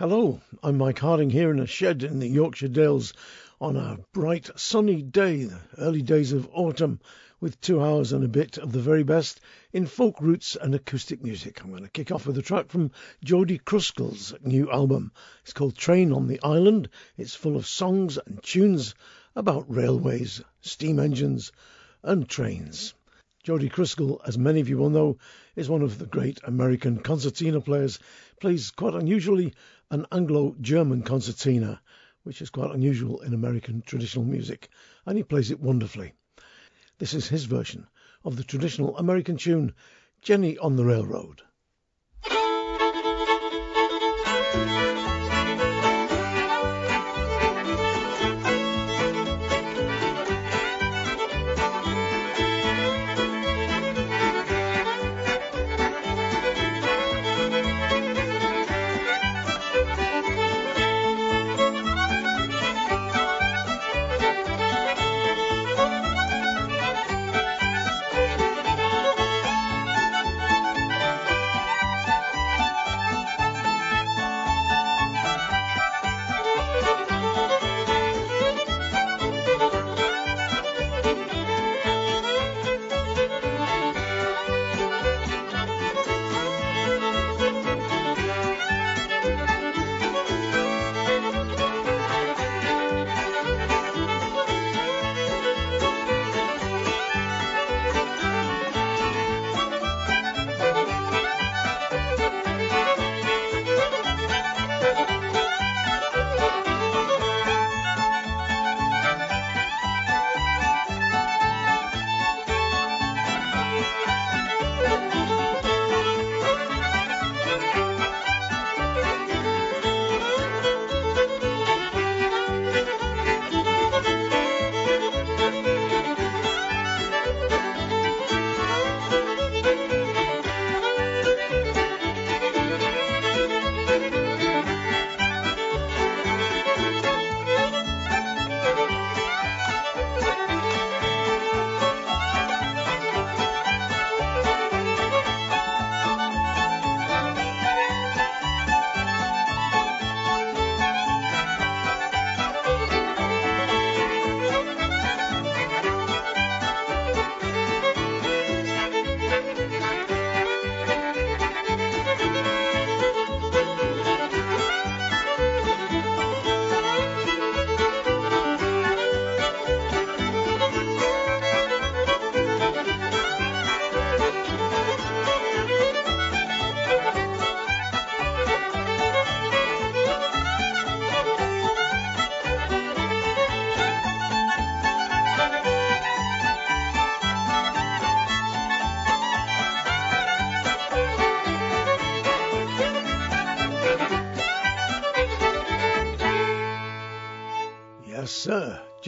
Hello, I'm Mike Harding here in a shed in the Yorkshire Dales on a bright sunny day, the early days of autumn, with two hours and a bit of the very best in folk roots and acoustic music. I'm going to kick off with a track from Jody Kruskal's new album. It's called Train on the Island. It's full of songs and tunes about railways, steam engines, and trains. Jody Kruskal, as many of you will know, is one of the great American concertina players. Plays quite unusually an Anglo-German concertina, which is quite unusual in American traditional music, and he plays it wonderfully. This is his version of the traditional American tune Jenny on the Railroad.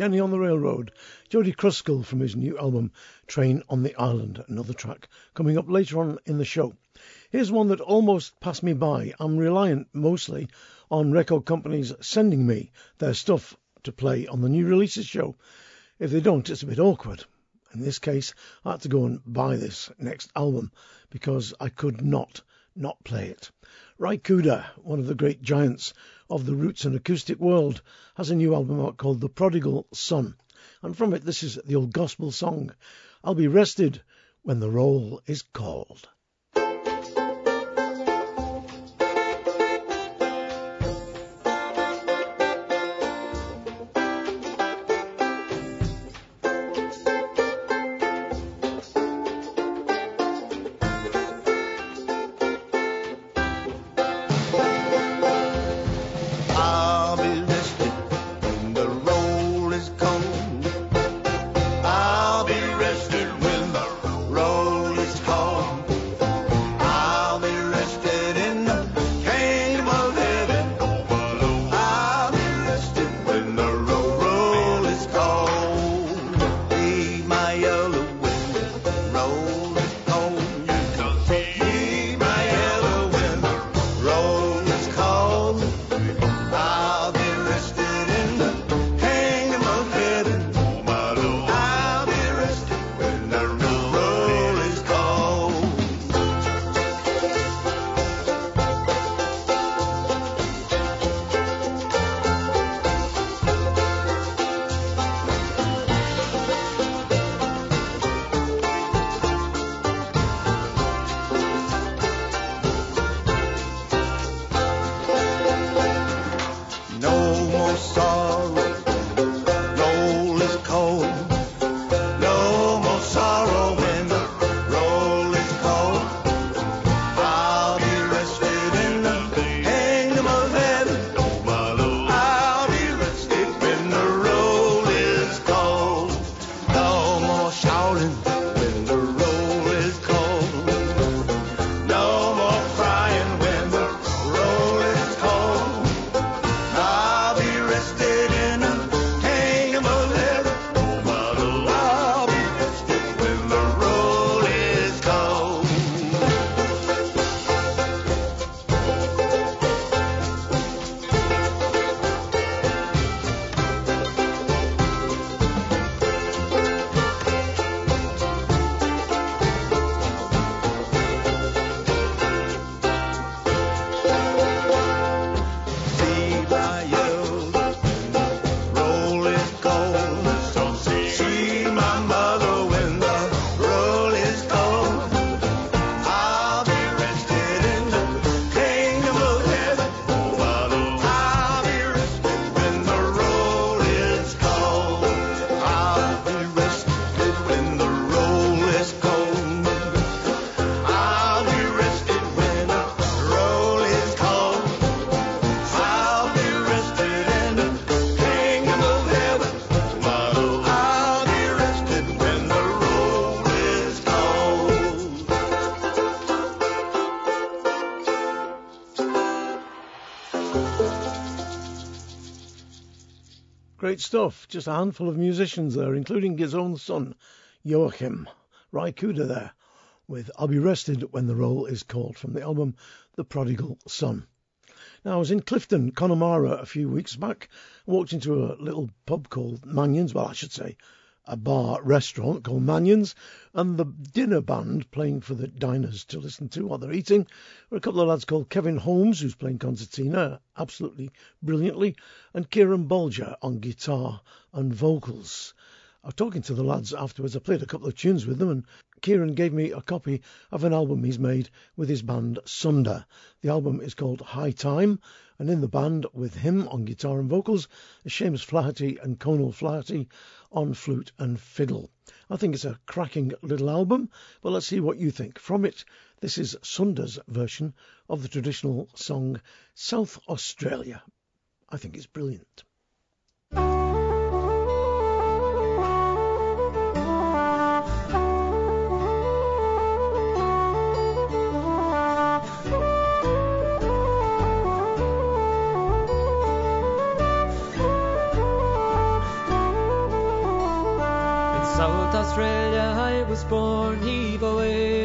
Sir. On the Railroad. Jody Kruskal from his new album Train on the Island. Another track coming up later on in the show. Here's one that almost passed me by. I'm reliant mostly on record companies sending me their stuff to play on the new releases show. If they don't, it's a bit awkward. In this case, I had to go and buy this next album because I could not not play it. Ry Cooder, one of the great giants of the roots and acoustic world, has a new album out called The Prodigal Son. And from it, this is the old gospel song, I'll be rested when the roll is called. Great stuff. Just a handful of musicians there, including his own son, Joachim. Cooder there, with I'll Be Rested When the Roll is Called from the album The Prodigal Son. Now, I was in Clifden, Connemara, a few weeks back. Walked into a little pub called Mannion's. Well, I should say a bar restaurant called Mannion's, and the dinner band playing for the diners to listen to while they're eating were a couple of lads called Kevin Holmes, who's playing concertina absolutely brilliantly, and Kieran Bolger on guitar and vocals. I was talking to the lads afterwards. I played a couple of tunes with them, and Kieran gave me a copy of an album he's made with his band Sunda. The album is called High Time, and in the band with him on guitar and vocals, is Seamus Flaherty and Conal Flaherty on flute and fiddle. I think it's a cracking little album, but let's see what you think. From it, this is Sunda's version of the traditional song South Australia. I think it's brilliant. In South Australia I was born, heave away,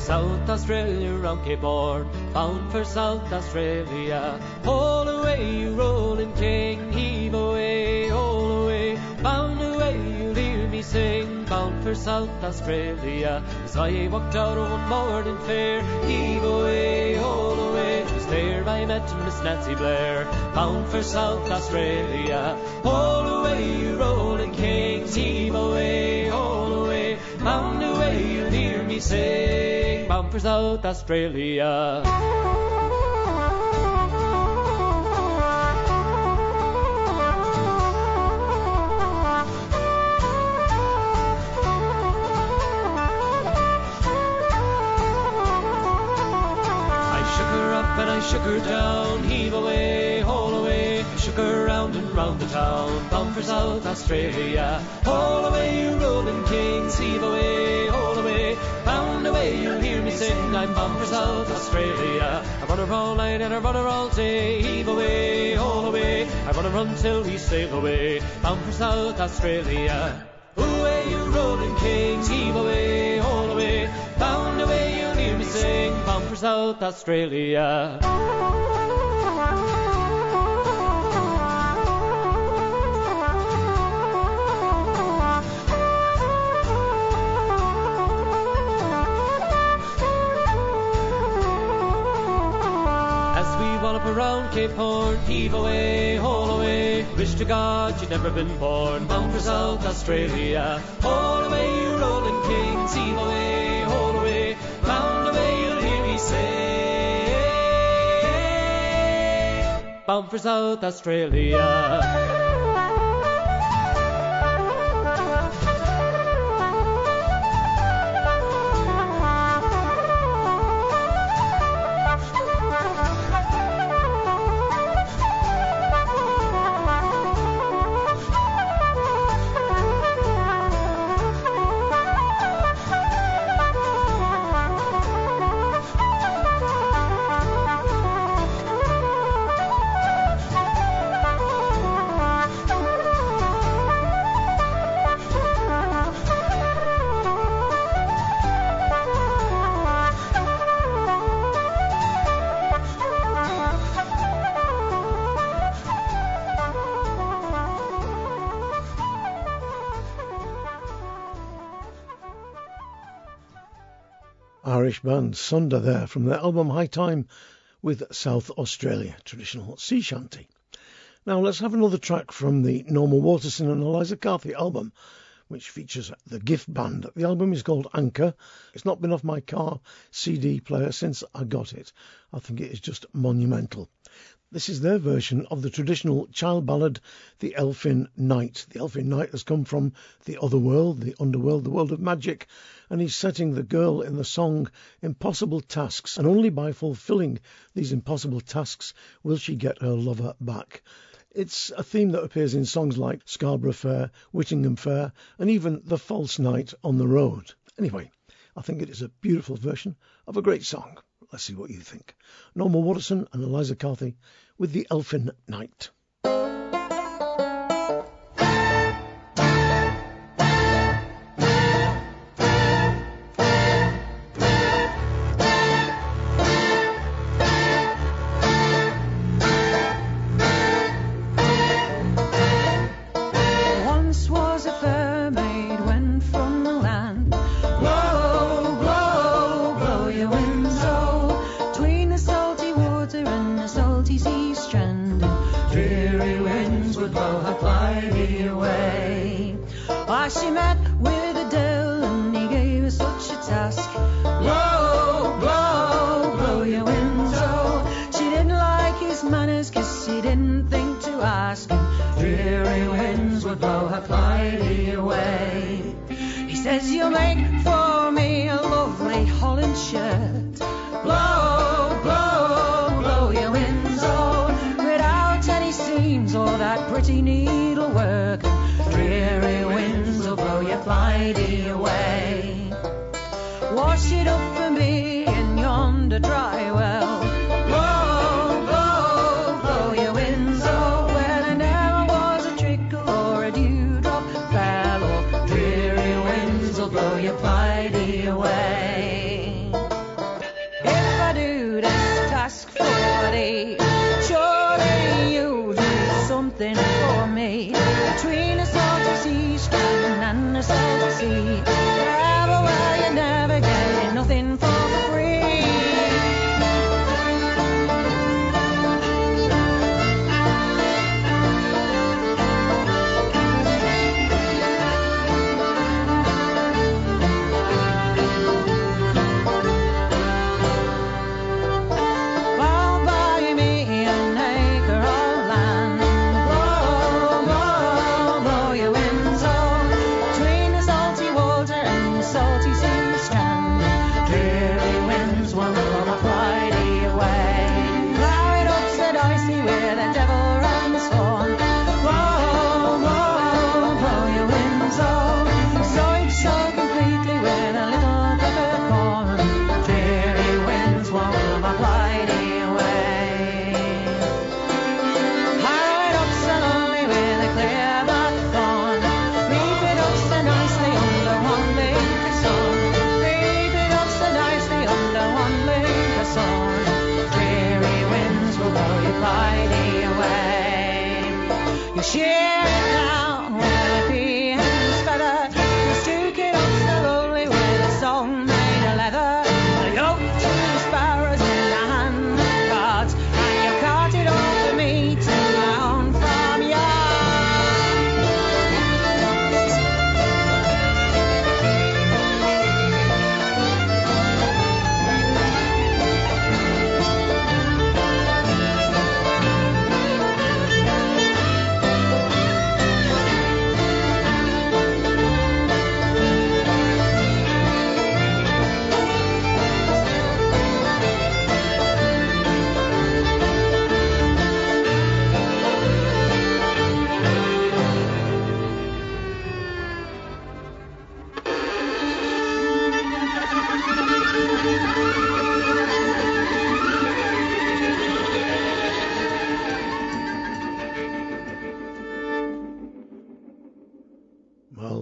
South Australia, round Horn, bound for South Australia. All away, you rolling king, heave eh, away, all away, bound away, you'll hear me sing, bound for South Australia. As I walked out one morning fair, heave eh, away, all away, was there I met Miss Nancy Blair, bound for South Australia. All away, you rolling kings, heave eh, away, all away. Bound away, you'll hear me sing, bound for South Australia. I shook her up and I shook her down, heave away, haul away, shook her round and round the town, bound for South Australia. Haul away, you rolling kings, heave away, away, bound away, you'll hear me sing, I'm bound for South Australia. I run her all night and I run her all day, heave away, haul away, I run her run till we sail away, bound for South Australia. Away, you rolling kings, heave away, haul away, bound away, you'll hear me sing, bound for South Australia. Around Cape Horn, heave away, haul away. Wish to God you'd never been born, bound for South Australia. Haul away, you rolling kings, heave away, haul away. Bound away, you'll hear me say. Bound for South Australia. Irish band Sunda there from their album High Time with South Australia traditional sea shanty. Now let's have another track from the Norma Waterson and Eliza Carthy album, which features the Gift Band. The album is called Anchor. It's not been off my car CD player since I got it. I think it is just monumental. This is their version of the traditional child ballad, The Elfin Knight. The Elfin Knight has come from the other world, the underworld, the world of magic, and he's setting the girl in the song impossible tasks, and only by fulfilling these impossible tasks will she get her lover back. It's a theme that appears in songs like Scarborough Fair, Whittingham Fair, and even The False Knight on the Road. Anyway, I think it is a beautiful version of a great song. let's see what you think. Norma Waterson and Eliza Carthy with The Elfin Knight.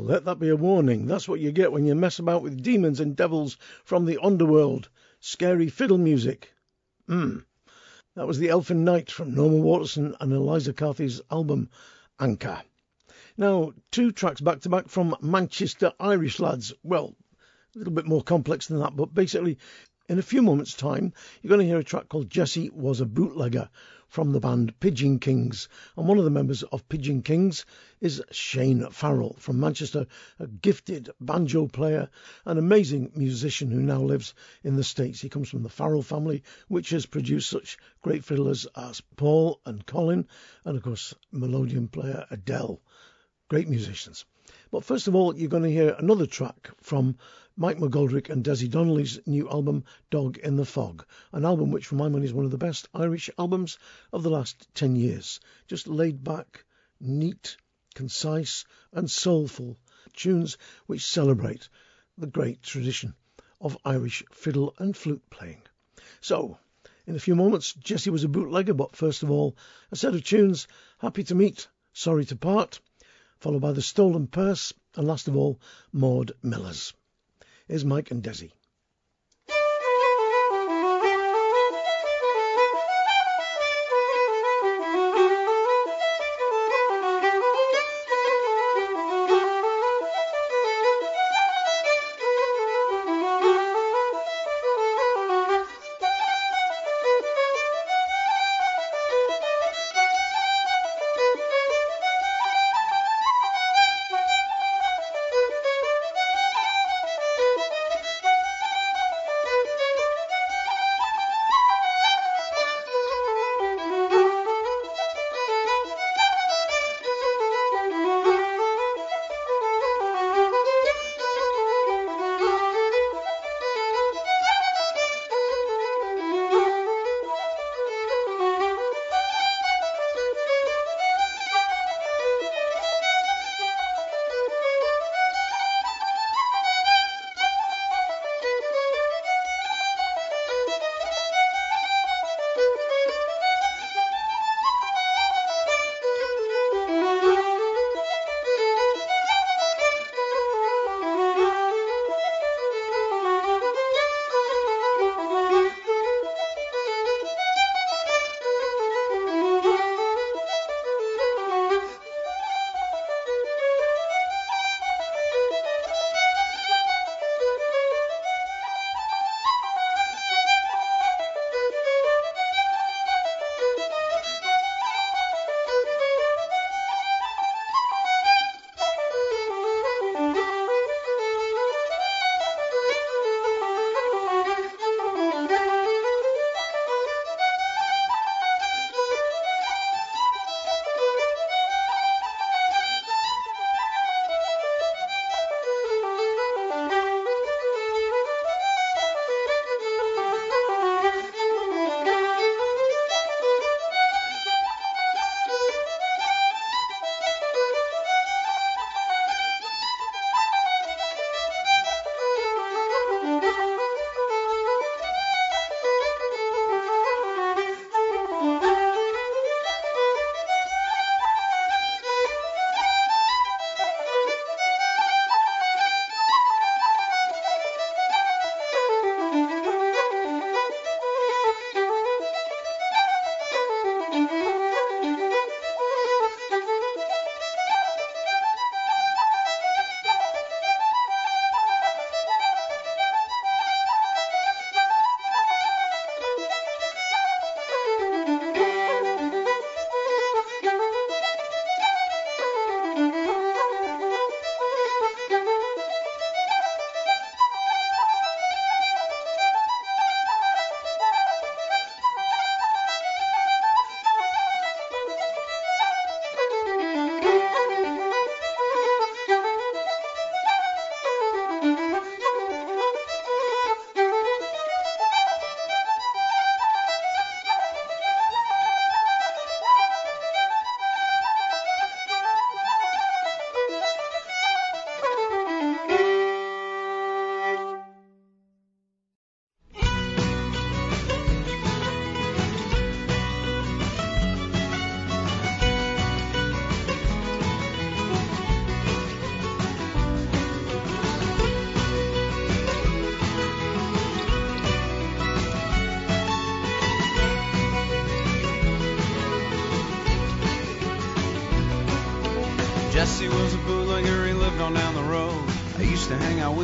That be a warning. That's what you get when you mess about with demons and devils from the underworld. Scary fiddle music. Hmm. That was The Elfin Knight from Norma Waterson and Eliza Carthy's album Anchor. Now, two tracks back to back from Manchester Irish lads. Well, a little bit more complex than that, but basically, in a few moments' time, you're going to hear a track called Jesse Was a Bootlegger from the band Pigeon Kings. And one of the members of Pigeon Kings is Shane Farrell from Manchester, a gifted banjo player, an amazing musician who now lives in the States. He comes from the Farrell family, which has produced such great fiddlers as Paul and Colin, and of course, melodeon player Adele. Great musicians. But first of all, you're going to hear another track from Mike McGoldrick and Dezi Donnelly's new album, Dog in the Fog, an album which, for my money, is one of the best Irish albums of the last 10 years. Just laid back, neat, concise, and soulful tunes which celebrate the great tradition of Irish fiddle and flute playing. So, in a few moments, Jesse was a bootlegger, but first of all, a set of tunes Happy to Meet, Sorry to Part, followed by The Stolen Purse, and last of all, Maud Millers. Here's Mike and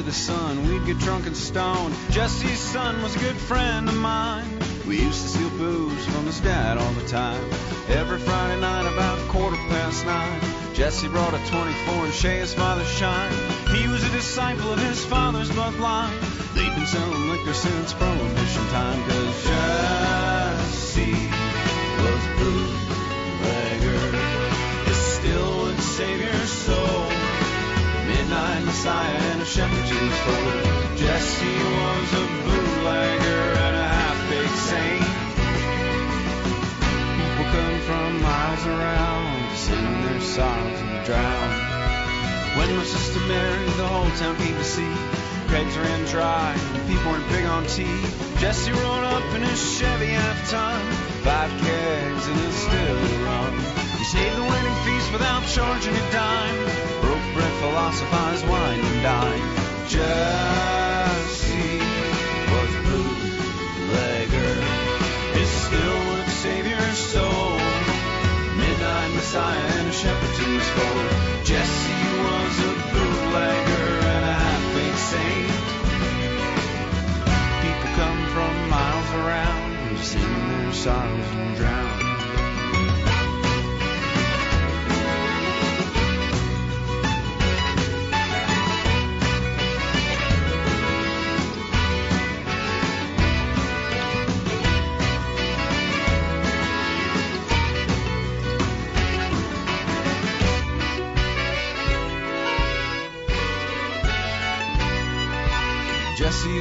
Dezi. get drunk and stoned. Jesse's son was a good friend of mine. We used to steal booze from his dad all the time. Every Friday night about quarter past nine, Jesse brought a 24 and Shay his father's shine. He was a disciple of his father's bloodline. They'd been selling liquor since prohibition time, cause Jesse And a shepherd's fold. Jesse was a bootlegger and a half-baked saint. People come from miles around to sing their songs and drown. When my sister married, the whole town came to see. kegs ran dry, and people weren't big on tea. Jesse rolled up in his Chevy half ton, five kegs and a still to run. He saved the wedding feast without charging a dime. Philosophized, wine and dine. Jesse was bootlegger. His still would save your soul. Midnight Messiah and a shepherd to his fold. Jesse was a bootlegger and a half-baked saint. People come from miles around to sing their sorrows and drown.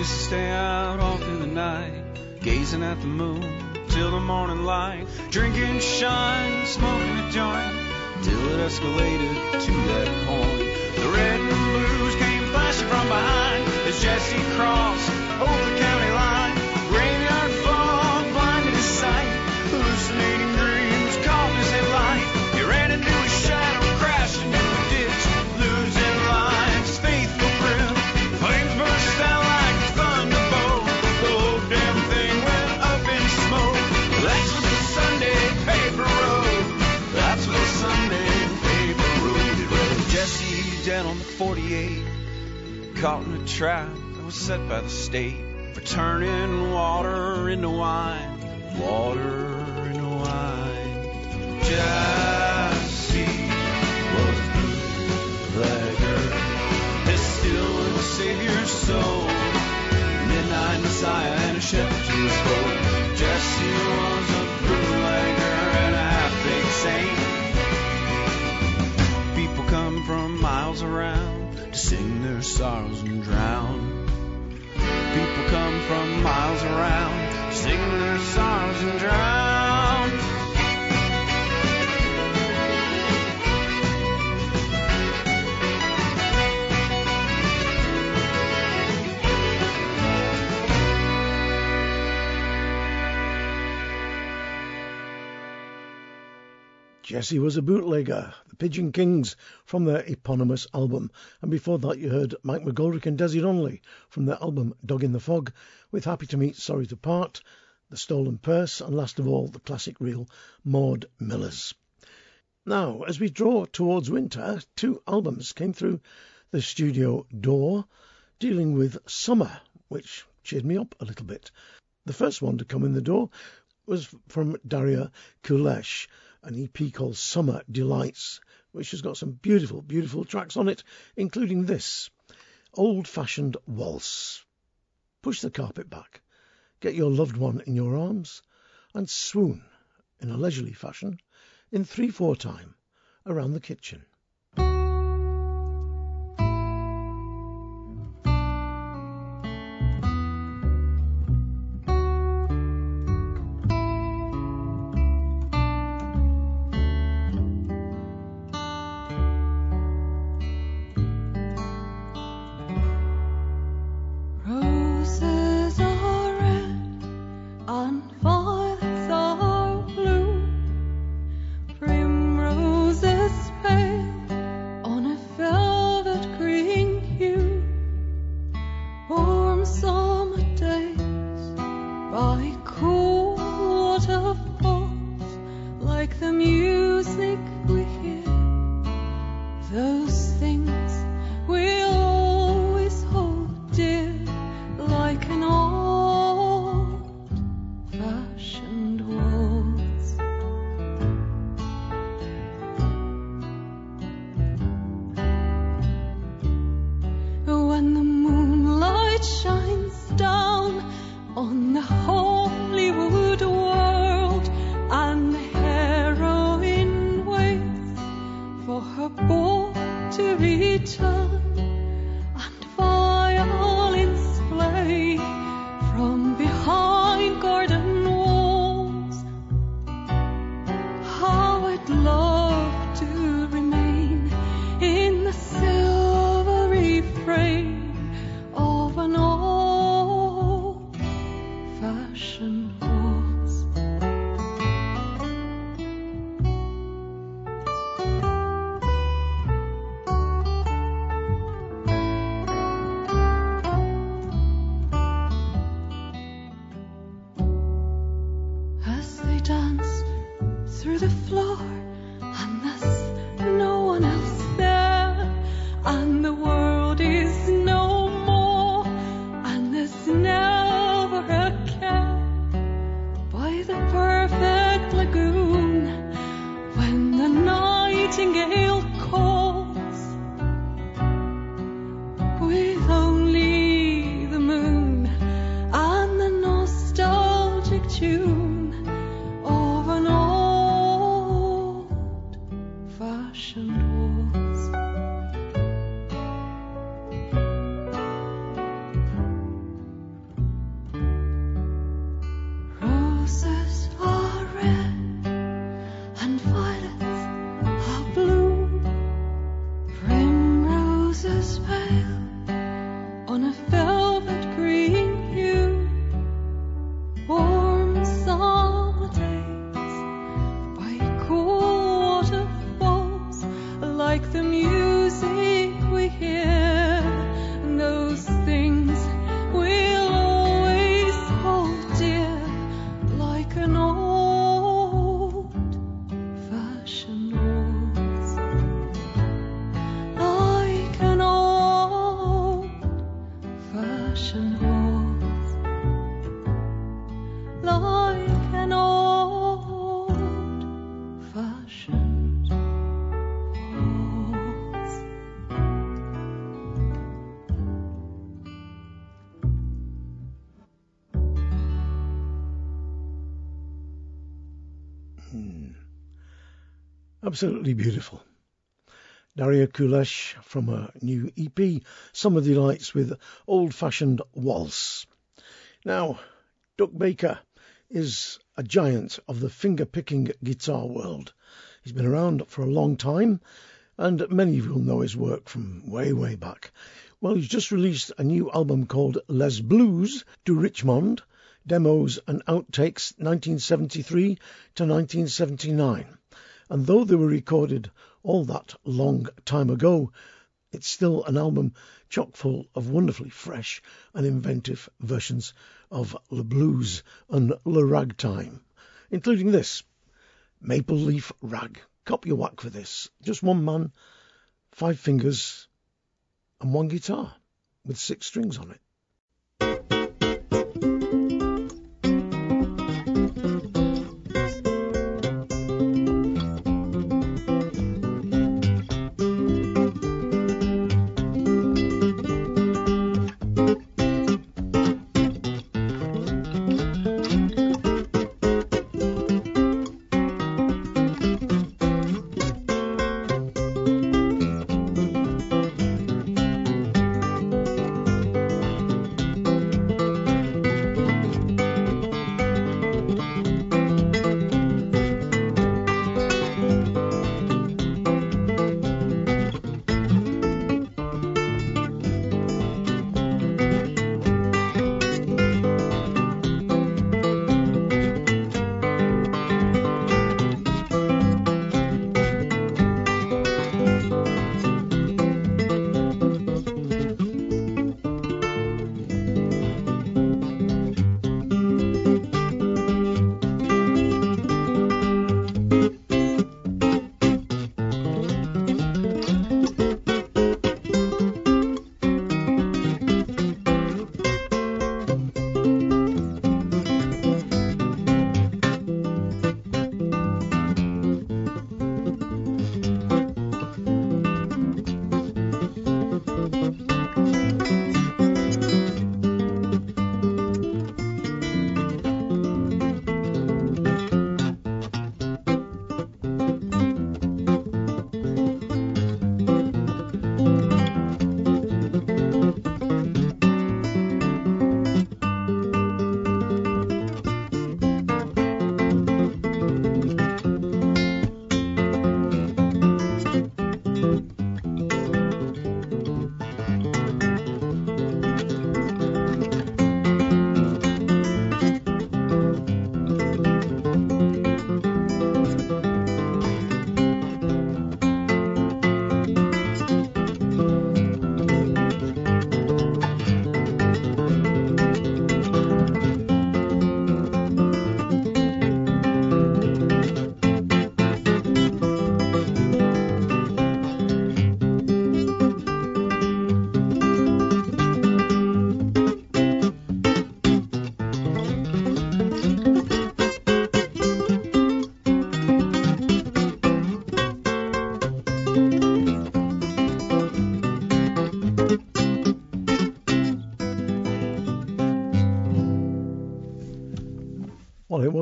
Used to stay out all through the night, gazing at the moon till the morning light, drinking shine, smoking a joint, till it escalated to that point. The red and blues came flashing from behind as Jesse crossed over the caught in a trap that was set by the state for turning water into wine, water into wine. Jesse was bootlegger. Still would save soul. Midnight Messiah and a shepherd to sorrows and drown. People come from miles around sing their sorrows and drown. Jesse was a bootlegger, the Pigeon Kings from their eponymous album, and before that you heard Mike McGoldrick and Dezi Donnelly from their album Dog in the Fog, with Happy to Meet, Sorry to Part, The Stolen Purse, and last of all the classic reel Maud Millers. Now, as we draw towards winter, two albums came through the studio door dealing with summer, which cheered me up a little bit. The first one to come in the door was from Daria Kulesh, an EP called Summer Delights, which has got some beautiful, beautiful tracks on it, including this Old Fashioned Waltz. Push the carpet back, get your loved one in your arms, and swoon in a leisurely fashion in 3 4 time around the kitchen. Absolutely beautiful. Daria Kulesh from her new EP, Summer Delights with Old Fashioned Waltz. Now, Duck Baker is a giant of the finger picking guitar world. He's been around for a long time, and many of you will know his work from way, way back. Well, he's just released a new album called Les Blues du Richmond, Demos and Outtakes 1973 to 1979 and though they were recorded all that long time ago, it's still an album chock full of wonderfully fresh and inventive versions of the blues and the ragtime, including this Maple Leaf Rag. Cop your whack for this. Just one man, five fingers, and one guitar with six strings on it.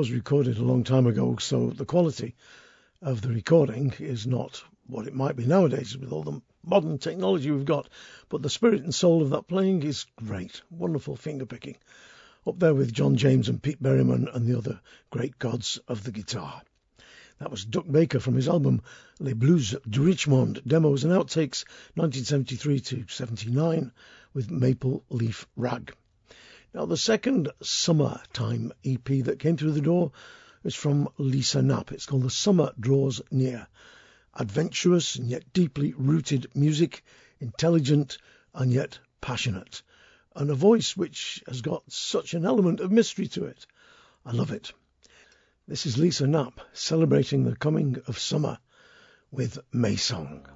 Was recorded a long time ago, so the quality of the recording is not what it might be nowadays with all the modern technology we've got. But the spirit and soul of that playing is great. Wonderful finger picking. Up there with John James and Pete Berryman and the other great gods of the guitar. That was Duck Baker from his album Les Blues de Richmond, demos and outtakes 1973 to 79 with Maple Leaf Rag. Now, the second summertime EP that came through the door is from Lisa Knapp. It's called The Summer Draws Near adventurous and yet deeply rooted music, intelligent and yet passionate, and a voice which has got such an element of mystery to it. I love it. This is Lisa Knapp celebrating the coming of summer with May Song.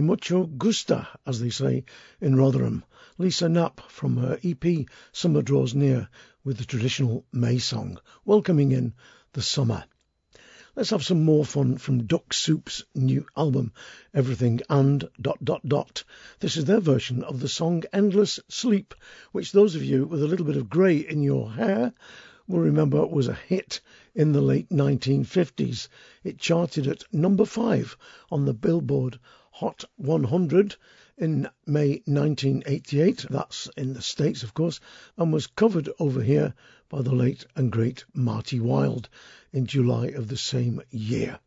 Mucho gusta, as they say in Rotherham. Lisa Knapp from her EP Summer Draws Near with the traditional May song, welcoming in the summer. Let's have some more fun from Duck Soup's new album, Everything and dot dot dot. This is their version of the song Endless Sleep, which those of you with a little bit of grey in your hair will remember was a hit in the late 1950s. It charted at number five on the Billboard Hot 100 in May 1988. That's in the States, of course, and was covered over here by the late and great Marty Wilde in July of the same year.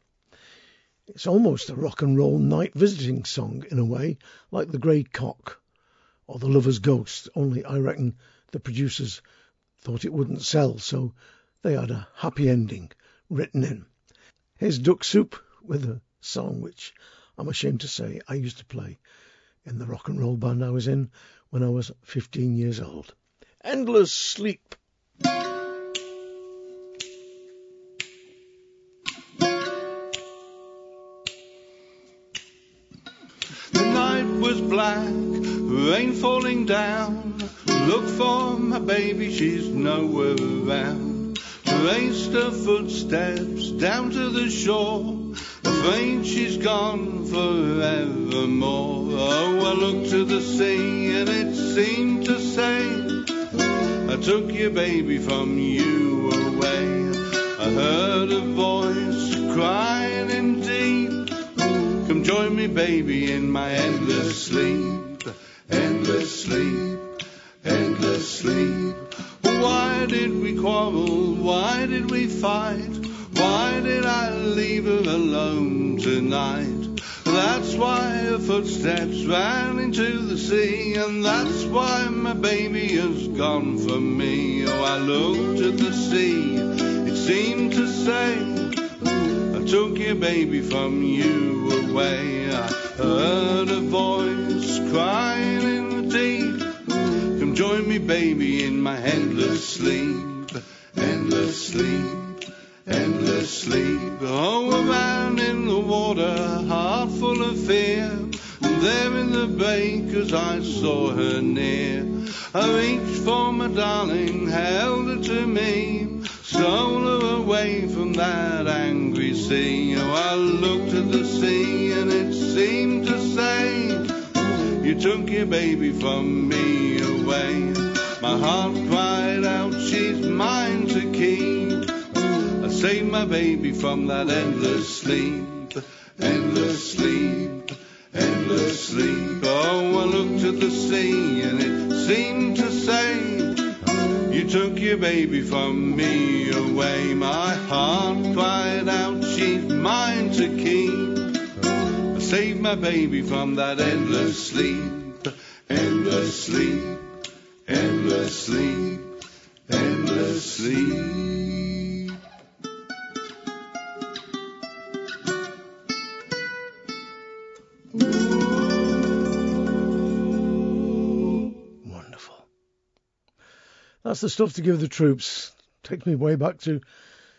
It's almost a rock and roll night visiting song in a way, like The Grey Cock or The Lover's Ghost, only I reckon the producers thought it wouldn't sell, so they had a happy ending written in. Here's Duck Soup with a song which I'm ashamed to say I used to play in the rock and roll band I was in when I was 15 years old. Endless Sleep. The night was black, rain falling down. Look for my baby, she's nowhere around. Traced her footsteps down to the shore. Afraid she's gone forevermore. Oh, I looked to the sea and it seemed to say, I took your baby from you away. I heard a voice crying in deep, Come join me, baby, in my endless sleep, endless sleep, endless sleep. Why did we quarrel? Why did we fight? Why did I leave her alone tonight? That's why her footsteps ran into the sea, and that's why my baby has gone from me. Oh, I looked at the sea, it seemed to say, I took your baby from you away. I heard a voice crying join me, baby, in my endless sleep, endless sleep endless sleep. Oh, a man in the water, heart full of fear. And there in the bay, cause I saw her near. I reached for my darling, held her to me, stole her away from that angry sea. Oh, I looked at the sea and it seemed to say, You took your baby from me away. My heart cried out, She's mine to keep. I saved my baby from that endless sleep, endless sleep, endless sleep. Oh, I looked at the sea and it seemed to say, You took your baby from me away. My heart cried out, She's mine to keep. Save my baby from that endless sleep, endless sleep, endless sleep, endless sleep. Wonderful That's the stuff to give the troops. Takes me way back to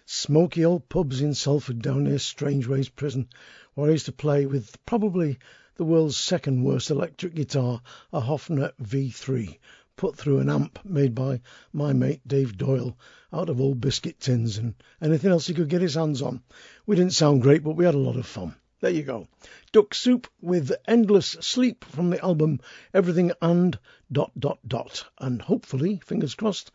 smoky old pubs in Salford down near Strangeways Prison, where I used to play with probably the world's second worst electric guitar, a Hofner V3, put through an amp made by my mate Dave Doyle out of old biscuit tins and anything else he could get his hands on. We didn't sound great, but we had a lot of fun. There you go. Duck Soup with Endless Sleep from the album Everything and dot dot dot. And hopefully, fingers crossed,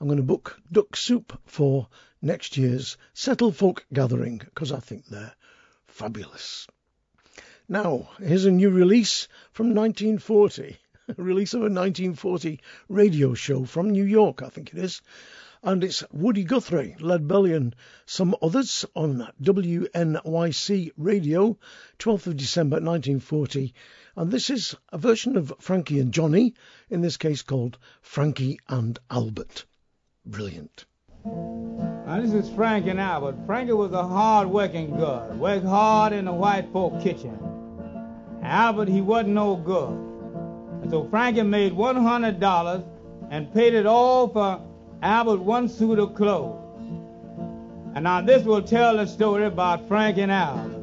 I'm going to book Duck Soup for next year's Settle Folk Gathering because I think they're fabulous. Now, here's a new release from 1940. A release of a 1940 radio show from New York, I think it is and it's Woody Guthrie, Belly, and some others on WNYC Radio, 12th of December 1940. And this is a version of Frankie and Johnny, in this case called Frankie and Albert. Brilliant. Now, this is Frank and Albert. Frankie was a hard-working guy, worked hard in the white folk kitchen. Albert, he wasn't no good. And so Frankie made $100 and paid it all for Albert one suit of clothes. And now this will tell the story about Frank and Albert.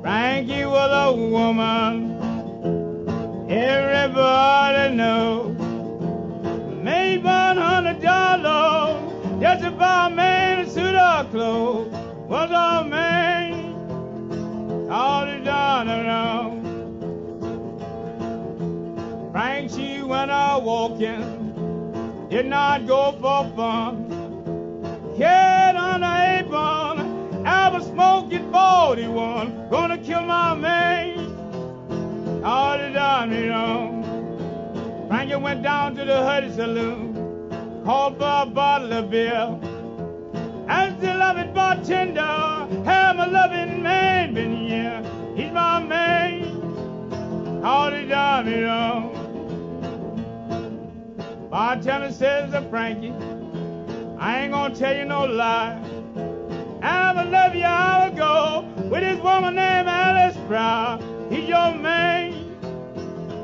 Frankie was a woman everybody knows. Made one hundred dollars just to buy a man a suit of clothes. Was a man all the done around. Frank, she went out walking did not go for fun. Carried on the apron, Albert smoking 41, gonna kill my man. All the done me Frankie went down to the Huddy Saloon, called for a bottle of beer. As the loving bartender, have my loving man been here? He's my man. All the wrong. Bartender says to Frankie, I ain't gonna tell you no lie. I'ma love you hour ago with this woman named Alice Brown. He's your man,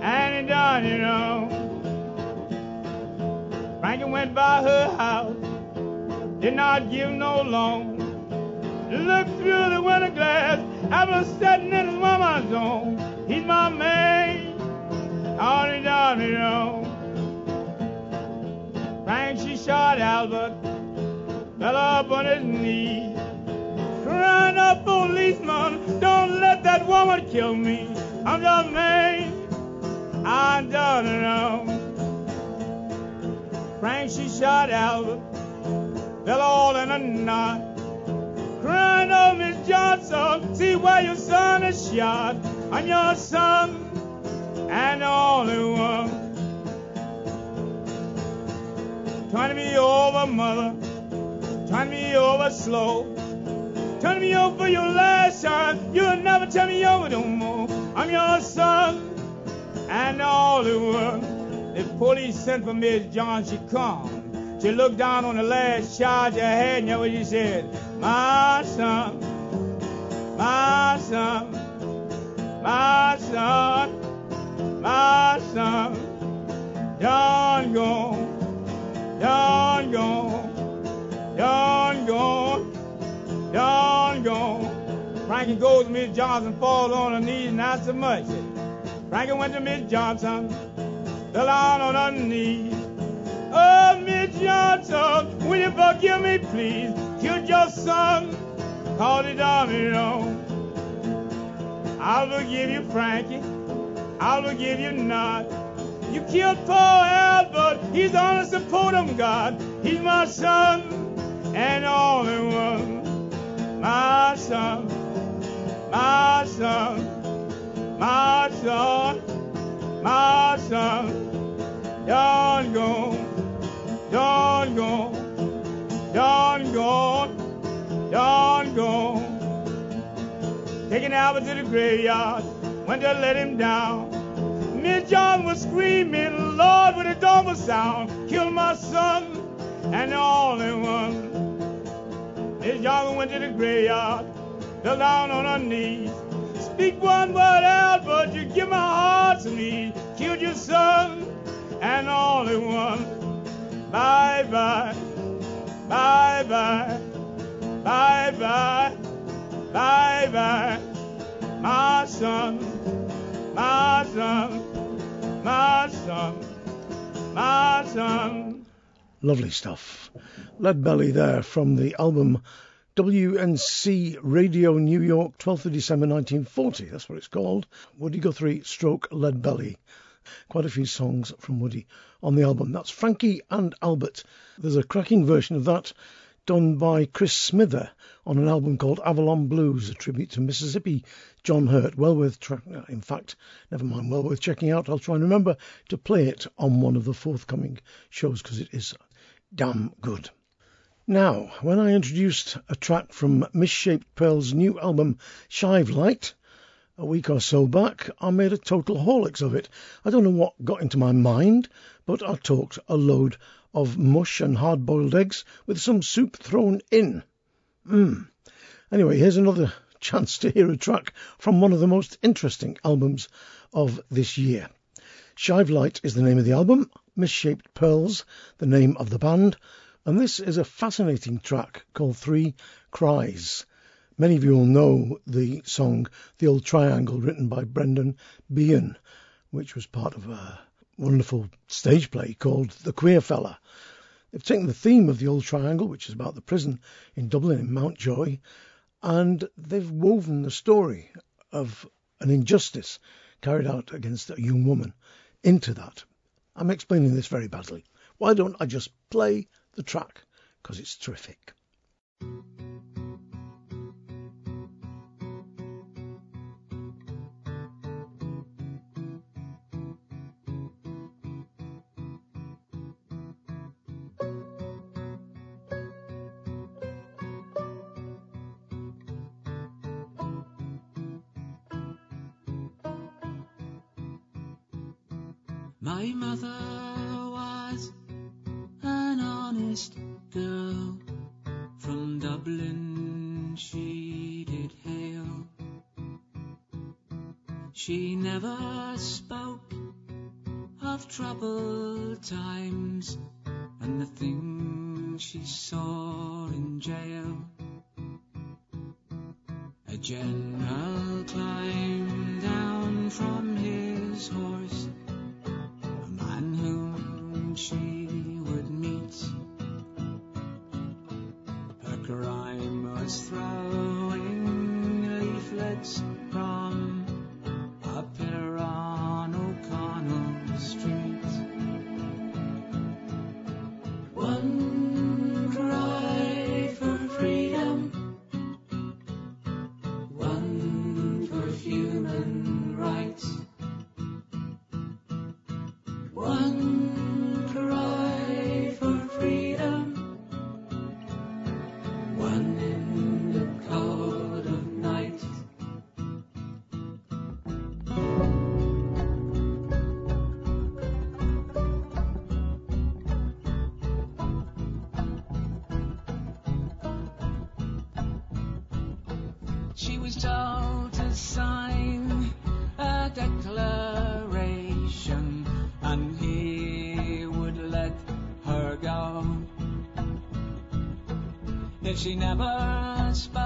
and he done, you know. Frankie went by her house, did not give no loan. Looked through the window glass, I was sitting in his woman's home. He's my man, all he done, you know. Frank, she shot Albert, fell up on his knees, crying out, policeman, don't let that woman kill me. I'm the man, I it wrong. Frank, she shot Albert, fell all in a knot, crying out, Miss Johnson, see where your son is shot. I'm your son, and the only one. Turn me over, mother. Turn me over slow. Turn me over your last time. You'll never turn me over no more. I'm your son and all the world. The police sent for Miss John, she come. She looked down on the last charge I had, and what she said, My son, my son, my son, my son, John gone, John gone, John gone, John gone. Frankie goes to Miss Johnson, falls on her knees, not so much. Frankie went to Miss Johnson, fell on her knees. Oh, Miss Johnson, will you forgive me, please? Killed your son, called it wrong. I'll forgive you, Frankie. I'll forgive you not. You killed poor Albert. He's on the support of God. He's my son and only one. My son, my son, my son, my son. John gone, John gone, John gone, John gone. Taking Albert to the graveyard, went to let him down. Miss John was screaming, Lord, with a double sound, kill my son and the only one. Miss John went to the graveyard, fell down on her knees. Speak one word, Albert, you give my heart some ease. Killed your son and only one. Bye bye, bye bye, bye bye, bye bye, my son, my son, my son, my son. Lovely stuff. Lead Belly there from the album WNC Radio New York, 12th of December 1940. That's what it's called. Woody Guthrie stroke Lead Belly. Quite a few songs from Woody on the album. That's Frankie and Albert. There's a cracking version of that done by Chris Smither on an album called Avalon Blues, a tribute to Mississippi John Hurt. Well worth, tra- uh, in fact, never mind, well worth checking out. I'll try and remember to play it on one of the forthcoming shows because it is damn good. Now, when I introduced a track from Mishaped Pearl's new album, Shivelight, a week or so back, I made a total Horlicks of it. I don't know what got into my mind, but I talked a load of mush and hard boiled eggs with some soup thrown in. Mmm. Anyway, here's another chance to hear a track from one of the most interesting albums of this year. Shivelight is the name of the album, Mishaped Pearls, the name of the band, and this is a fascinating track called Three Cries. Many of you will know the song The Old Triangle, written by Brendan Behan, which was part of a wonderful stage play called The Quare Fella. They've taken the theme of The Old Triangle, which is about the prison in Dublin in Mountjoy, and they've woven the story of an injustice carried out against a young woman into that. I'm explaining this very badly. Why don't I just play the track? Because it's terrific. she never spoke.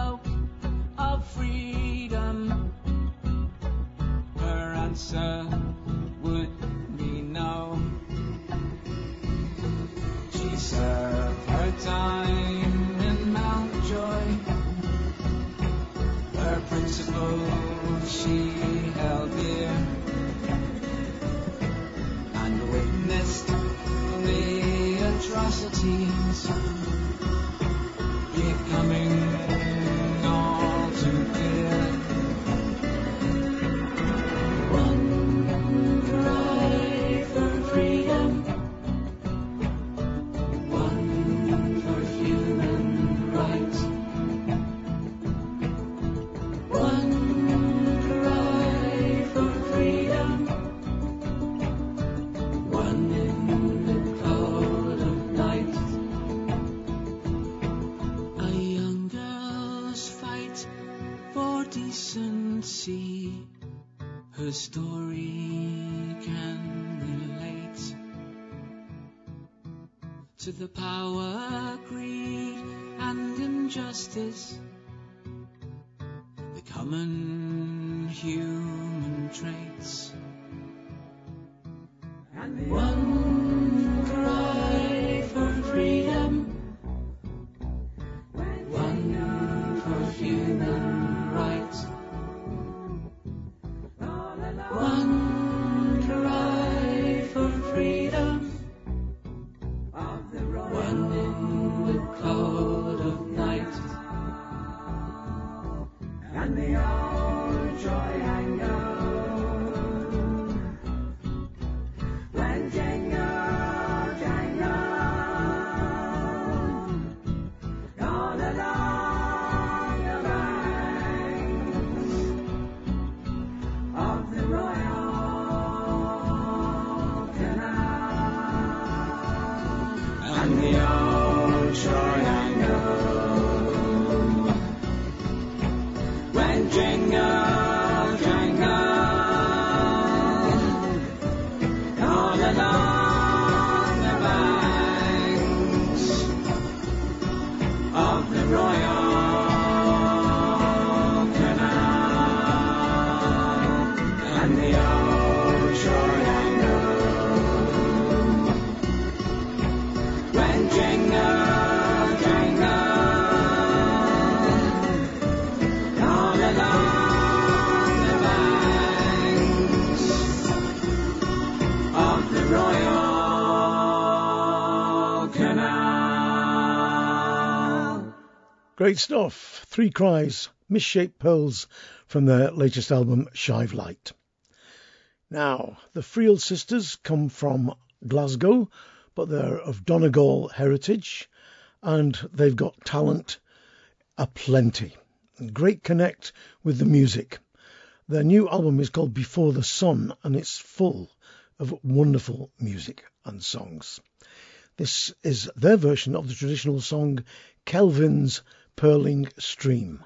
Great stuff. Three Cries, Mishaped Pearls from their latest album, Shivelight. Now, the Friel sisters come from Glasgow, but they're of Donegal heritage and they've got talent aplenty. Great connect with the music. Their new album is called Before the Sun and it's full of wonderful music and songs. This is their version of the traditional song Kelvin's purling stream.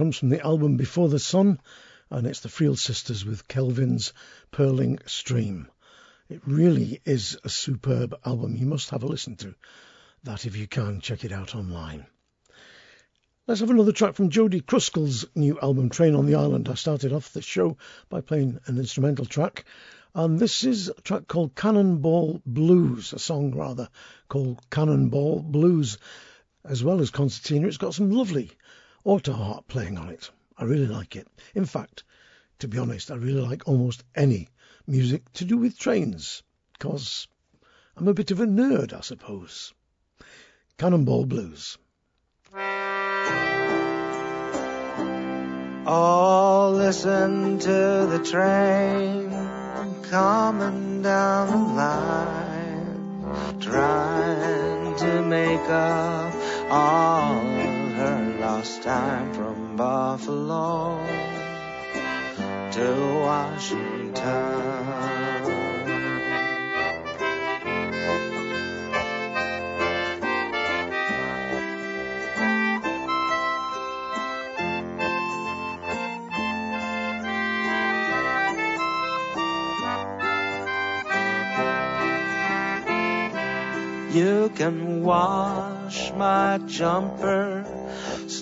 Comes from the album Before the Sun, and it's the Friel Sisters with Kelvin's Purling Stream. It really is a superb album. You must have a listen to that if you can. Check it out online. Let's have another track from Jody Kruskal's new album, Train on the Island. I started off the show by playing an instrumental track, and this is a track called Cannonball Blues, a song rather called Cannonball Blues. As well as concertina, it's got some lovely auto harp playing on it. I really like it. In fact, to be honest, I really like almost any music to do with trains, because I'm a bit of a nerd, I suppose. Cannonball Blues. Oh, listen to the train coming down the line, trying to make up all her time from Buffalo to Washington. You can wash my jumper,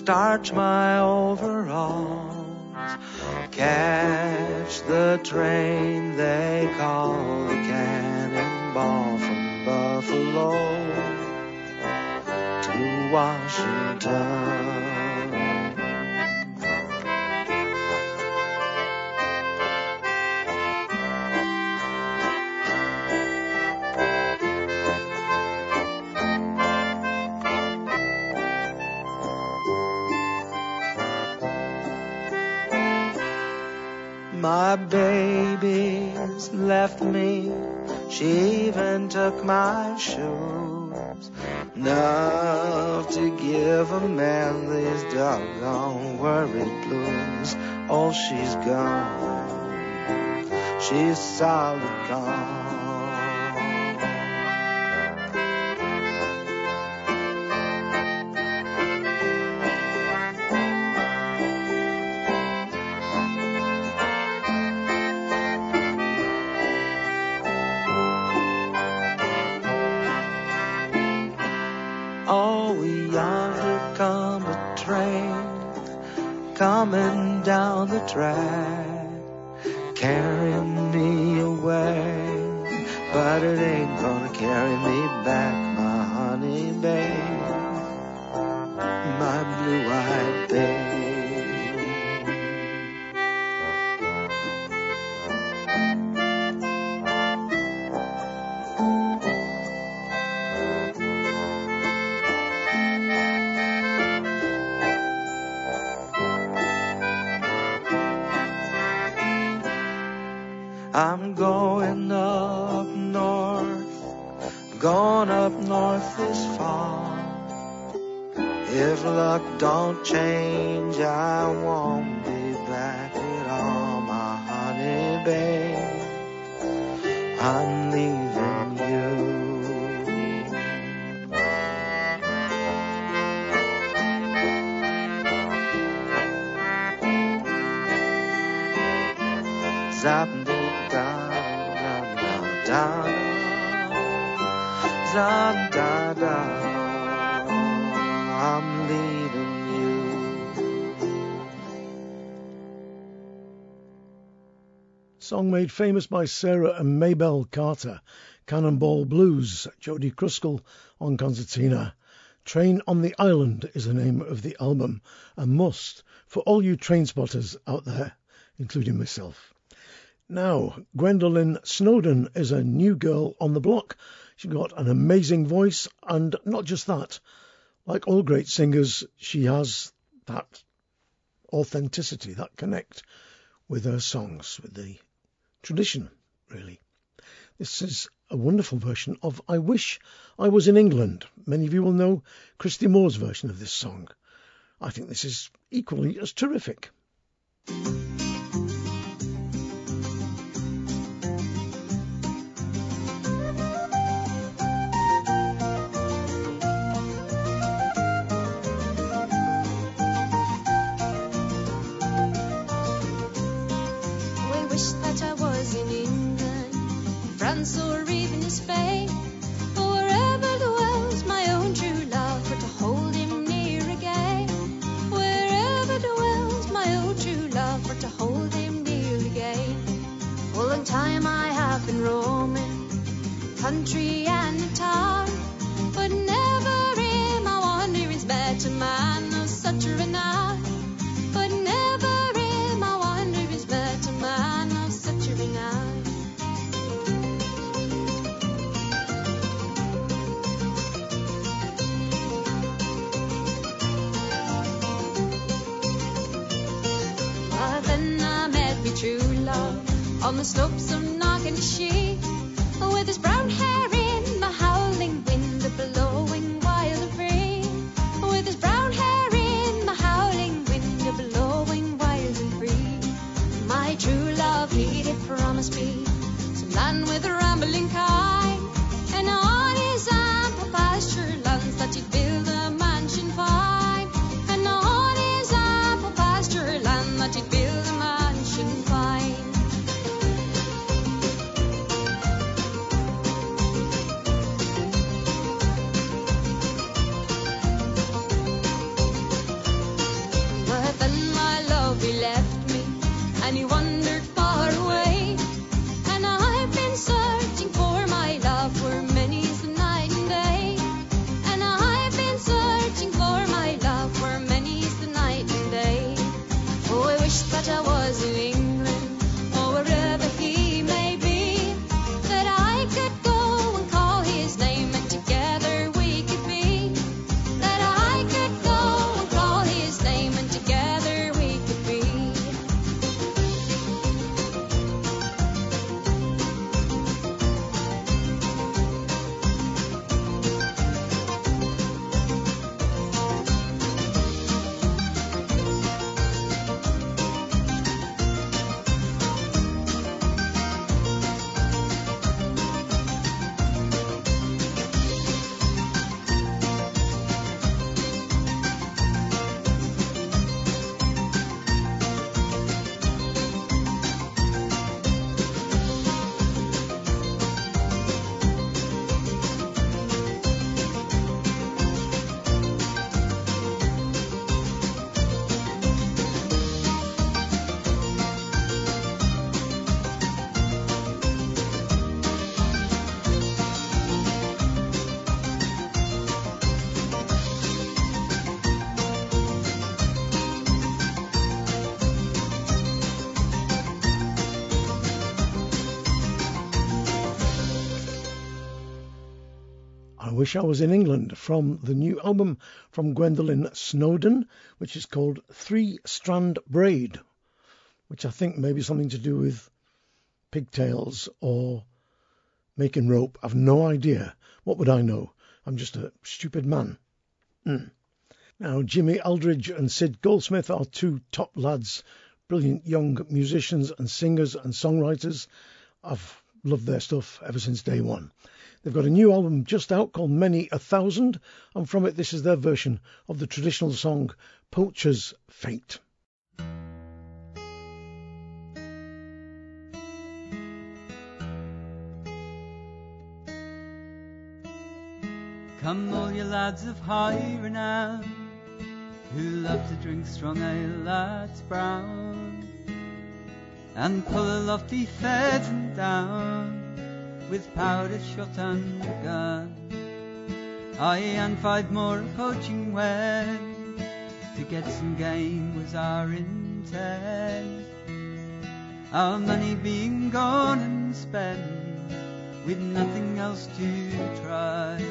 starch my overalls, catch the train they call the cannonball from Buffalo to Washington. Took my shoes. Enough to give a man these doggone worried blues. Oh, she's gone. She's solid gone. I'm leaving Song made famous by Sarah and Maybelle Carter. Cannonball Blues, Jody Kruskal on concertina. Train on the Island is the name of the album, a must for all you train spotters out there, including myself. Now, Gwendolyn Snowden is a new girl on the block. She's got an amazing voice, and not just that. Like all great singers, she has that authenticity, that connect with her songs, with the tradition, really. This is a wonderful version of I Wish I Was in England. Many of you will know Christy Moore's version of this song. I think this is equally as terrific. Time I have been roaming, country and town, on the slopes of Knocknashee, with his brown hair Wish I Was in England from the new album from Gwendolyn Snowden, which is called Three Strand Braid, which I think may be something to do with pigtails or making rope. I've no idea. What would I know? I'm just a stupid man. Mm. Now, Jimmy Aldridge and Sid Goldsmith are two top lads, brilliant young musicians and singers and songwriters. I've loved their stuff ever since day one. They've got a new album just out called Many a Thousand, and from it, this is their version of the traditional song Poacher's Fate. Come all you lads of high renown Who love to drink strong ale that's brown And pull a lofty pheasant down With powder shot and a gun. I and five more poaching when To get some game was our intent. Our money being gone and spent With nothing else to try.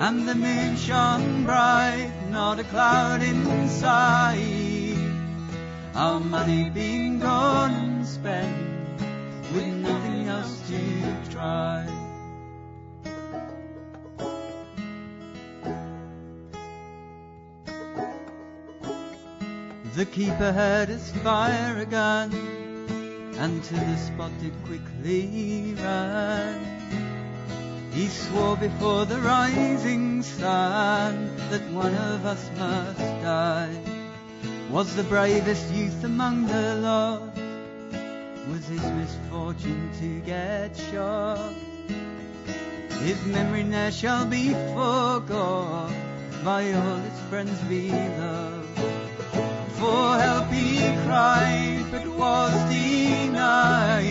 And the moon shone bright, not a cloud in sight. Our money being gone and spent, with nothing else to try. The keeper heard his fire a gun, and to the spot did quickly run. He swore before the rising sun that one of us must die. Was the bravest youth among the lost? Was his misfortune to get shot? His memory ne'er shall be forgot by all his friends beloved. For help he cried, but was denied.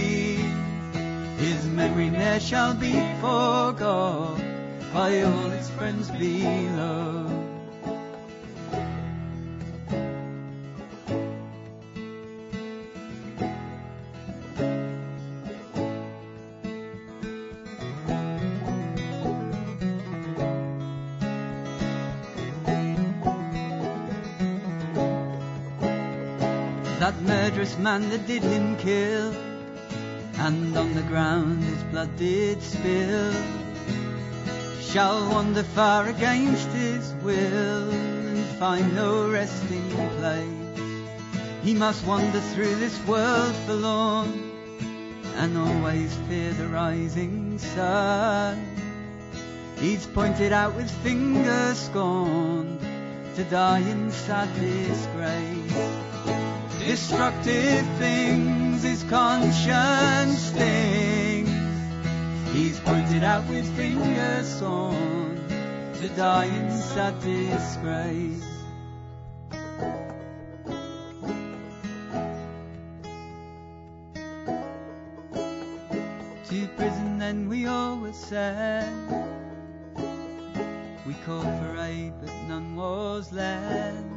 His memory ne'er shall be forgot by all its friends below. Murderous man that did him kill, and on the ground his blood did spill, shall wander far against his will and find no resting place. He must wander through this world forlorn and always fear the rising sun. He's pointed out with finger scorned to die in sad disgrace destructive things his conscience stings. He's pointed out with fingers on to die in sad disgrace. To prison then we all were sent. We called for aid, but none was lent.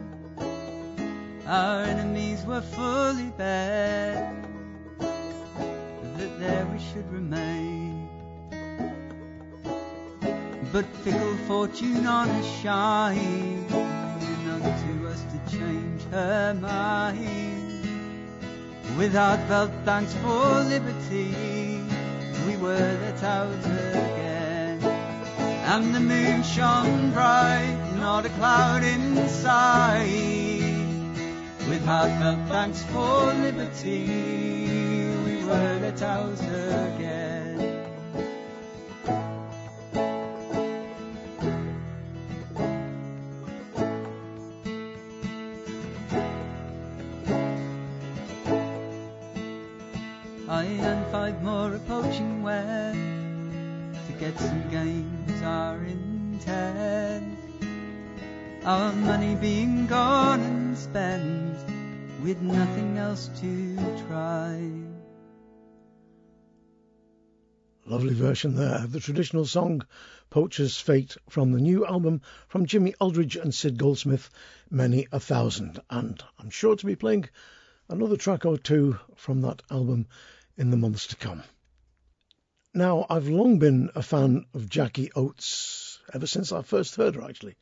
Our enemies were fully bent that there we should remain. But fickle fortune on a shine, unto us to change her mind. Without felt thanks for liberty, we were let out again. And the moon shone bright, not a cloud in sight. With heartfelt thanks for liberty, we were let out again. Lovely version there of the traditional song Poacher's Fate from the new album from Jimmy Aldridge and Sid Goldsmith, Many a Thousand. And I'm sure to be playing another track or two from that album in the months to come. Now, I've long been a fan of Jackie Oates, ever since I first heard her actually.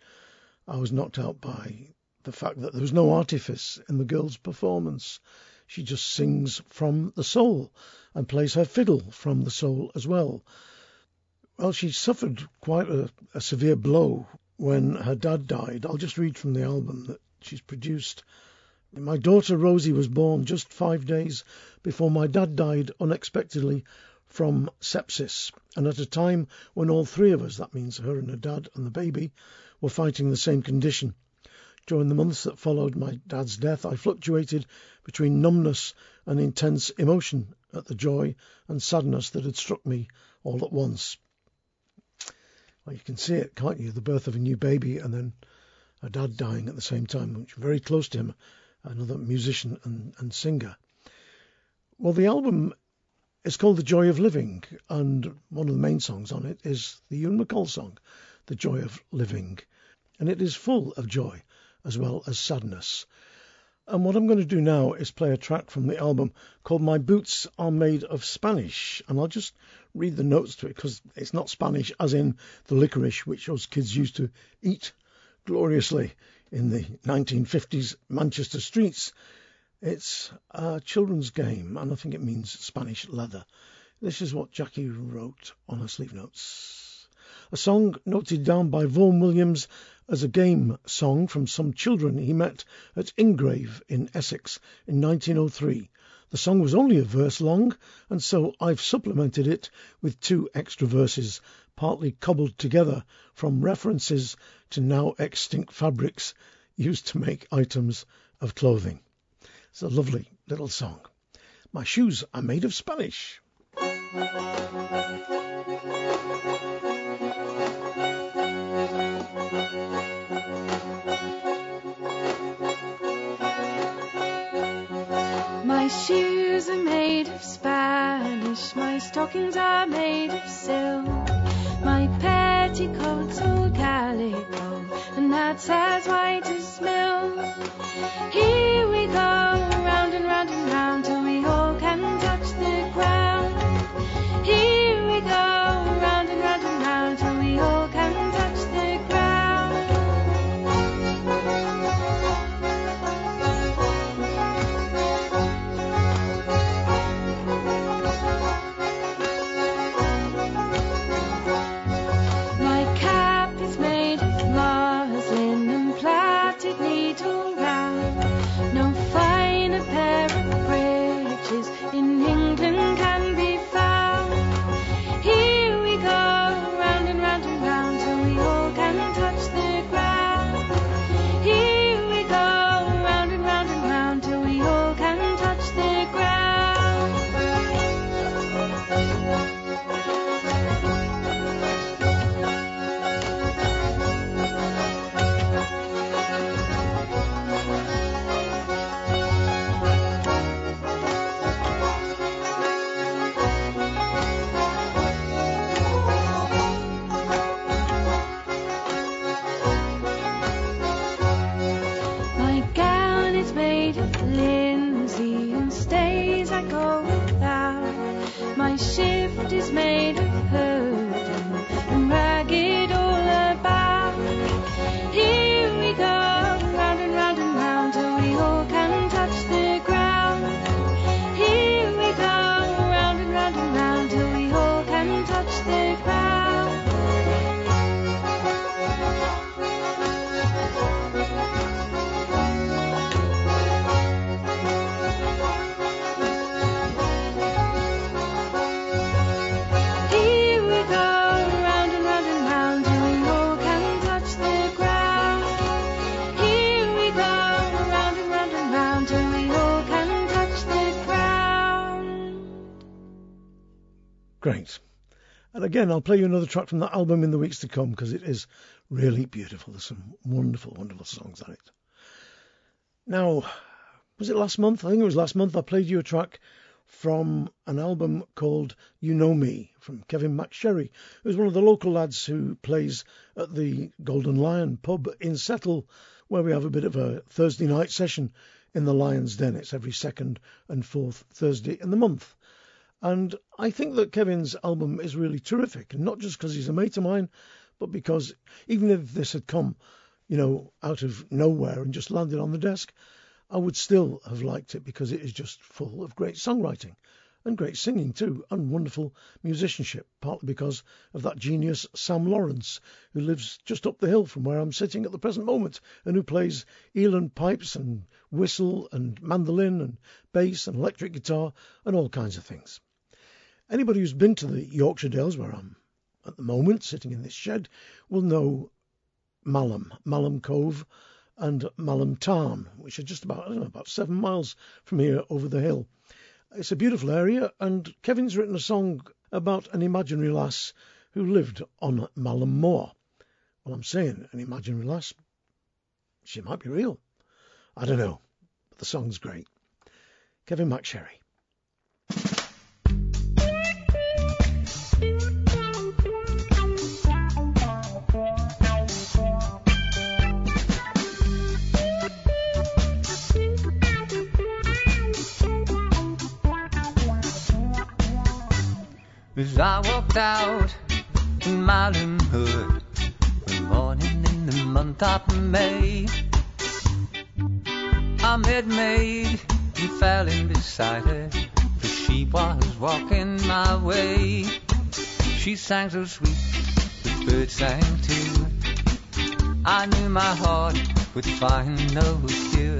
I was knocked out by the fact that there was no artifice in the girl's performance. She just sings from the soul and plays her fiddle from the soul as well. Well, she suffered quite a, a severe blow when her dad died. I'll just read from the album that she's produced. My daughter Rosie was born just five days before my dad died unexpectedly from sepsis, and at a time when all three of us, that means her and her dad and the baby, were fighting the same condition. During the months that followed my dad's death, I fluctuated between numbness and intense emotion at the joy and sadness that had struck me all at once. Well, you can see it, can't you? The birth of a new baby and then a dad dying at the same time, which was very close to him, another musician and, and singer. Well, the album is called The Joy of Living, and one of the main songs on it is the Ewan MacColl song, The Joy of Living. And it is full of joy as well as sadness. And what I'm going to do now is play a track from the album called My Boots Are Made of Spanish. And I'll just read the notes to it because it's not Spanish as in the licorice which those kids used to eat gloriously in the 1950s Manchester streets. It's a children's game and I think it means Spanish leather. This is what Jackie wrote on her sleeve notes. A song noted down by Vaughan Williams as a game song from some children he met at Ingrave in Essex in 1903. The song was only a verse long, and so I've supplemented it with two extra verses, partly cobbled together from references to now extinct fabrics used to make items of clothing. It's a lovely little song. My shoes are made of Spanish. My shoes are made of Spanish, my stockings are made of silk. My petticoats all calico, and hats as white as milk. Here we go, round and round and round, again, I'll play you another track from that album in the weeks to come because it is really beautiful. There's some wonderful, wonderful songs on it. Now, was it last month? I think it was last month. I played you a track from an album called You Know Me from Kevin McSherry, who's one of the local lads who plays at the Golden Lion pub in Settle, where we have a bit of a Thursday night session in the Lion's Den. It's every second and fourth Thursday in the month. And I think that Kevin's album is really terrific, and not just because he's a mate of mine, but because even if this had come, you know, out of nowhere and just landed on the desk, I would still have liked it because it is just full of great songwriting and great singing too, and wonderful musicianship, partly because of that genius Sam Lawrence, who lives just up the hill from where I'm sitting at the present moment, and who plays uilleann pipes and whistle and mandolin and bass and electric guitar and all kinds of things. Anybody who's been to the Yorkshire Dales, where I'm at the moment sitting in this shed, will know Malham, Malham Cove, and Malham Tarn, which are just about I don't know, about seven miles from here over the hill. It's a beautiful area, and Kevin's written a song about an imaginary lass who lived on Malham Moor. Well, I'm saying an imaginary lass. She might be real. I don't know, but the song's great. Kevin McSherry. As I walked out in my Malham Hood one morning in the month of May, I met maid and fell in beside her, for she was walking my way. She sang so sweet, the birds sang too. I knew my heart would find no cure.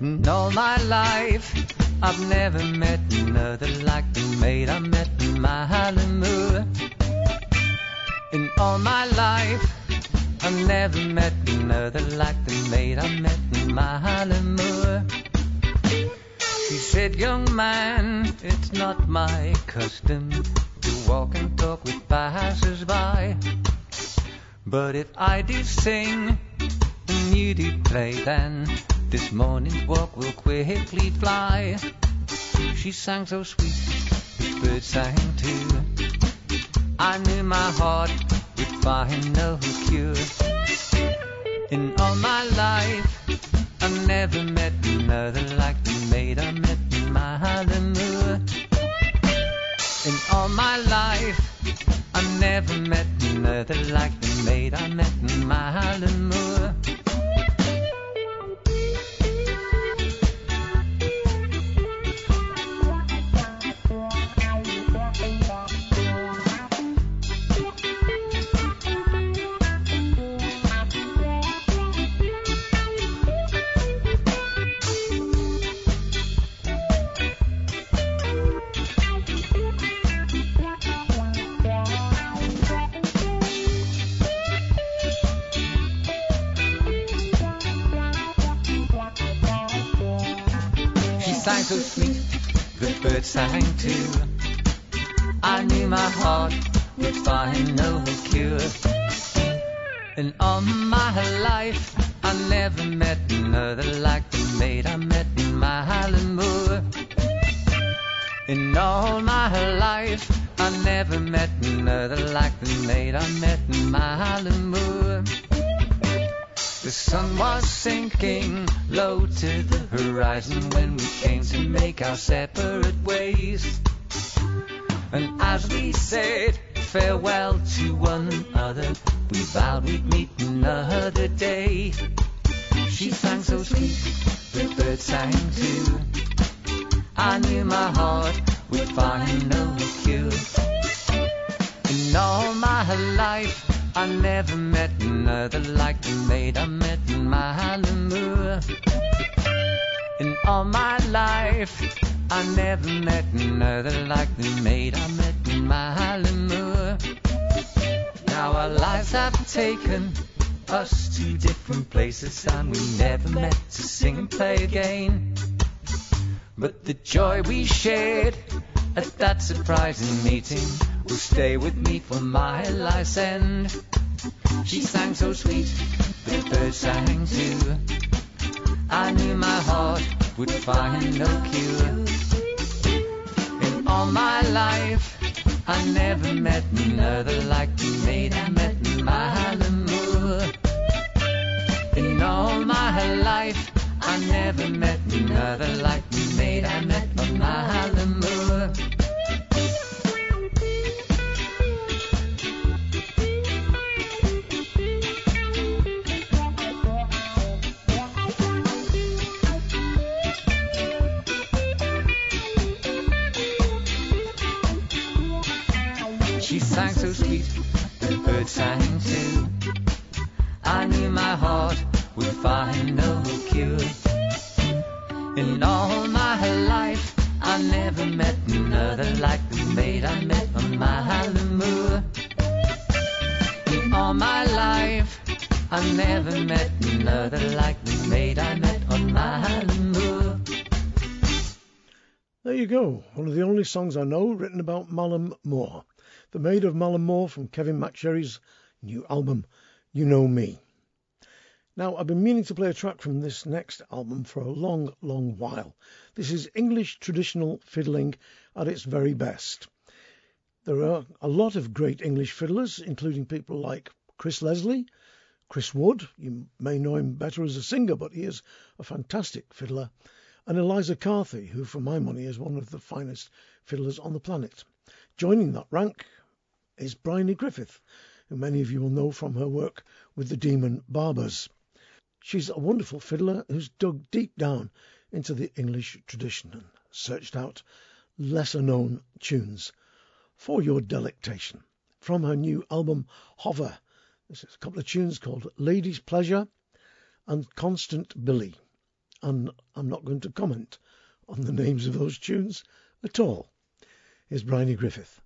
In all my life, I've never met another like the maid I met in Malham Moor. In all my life, I've never met another like the maid I met in Malham Moor. She said, young man, it's not my custom to walk and talk with passers-by. But if I did sing and you did play, then this morning's walk will quickly fly. She sang so sweet, the bird sang too. I knew my heart would find no cure. In all my life, I never met another like the maid I met in moor. In all my life, I never met another like the maid I met in my Moor. So sweet, the birds sang too. I knew my heart would find no cure. In all my life, I never met another like the maid I met in my Highland moor. In all my life, I never met another like the maid I met in my Highland moor. The sun was sinking low to the horizon when we came to make our separate ways. And as we said farewell to one another, we vowed we'd meet another day. She sang so sweet, the bird sang too. I knew my heart would find no cure. In all my life, I never met another like the maid I met in my Highland. In all my life, I never met another like the maid I met in my Highland. Now our lives have taken us to different places and we never met to sing and play again. But the joy we shared at that surprising meeting will stay with me for my life's end. She sang so sweet, the bird sang too. I knew my heart would find no cure. In all my life, I never met another like the maid I met in my Highland moor. In all my life, I never met another like the maid I met on my Highland She sang so sweet, the bird sang too. I knew my heart would find no cure. In all my life, I never met another like the maid I met on my moor. In all my life, I never met another like the maid I met on my moor. There you go, one of the only songs I know written about Malham Moor. The Maid of Malham Moor from Kevin McSherry's new album, You Know Me. Now, I've been meaning to play a track from this next album for a long, long while. This is English traditional fiddling at its very best. There are a lot of great English fiddlers, including people like Chris Leslie, Chris Wood, you may know him better as a singer, but he is a fantastic fiddler, and Eliza Carthy, who, for my money, is one of the finest fiddlers on the planet. Joining that rank is Bryony Griffith, who many of you will know from her work with the Demon Barbers. She's a wonderful fiddler who's dug deep down into the English tradition and searched out lesser known tunes for your delectation. From her new album Hover, this is a couple of tunes called Lady's Pleasure and Constant Billy. And I'm not going to comment on the names of those tunes at all. Here's Bryony Griffith.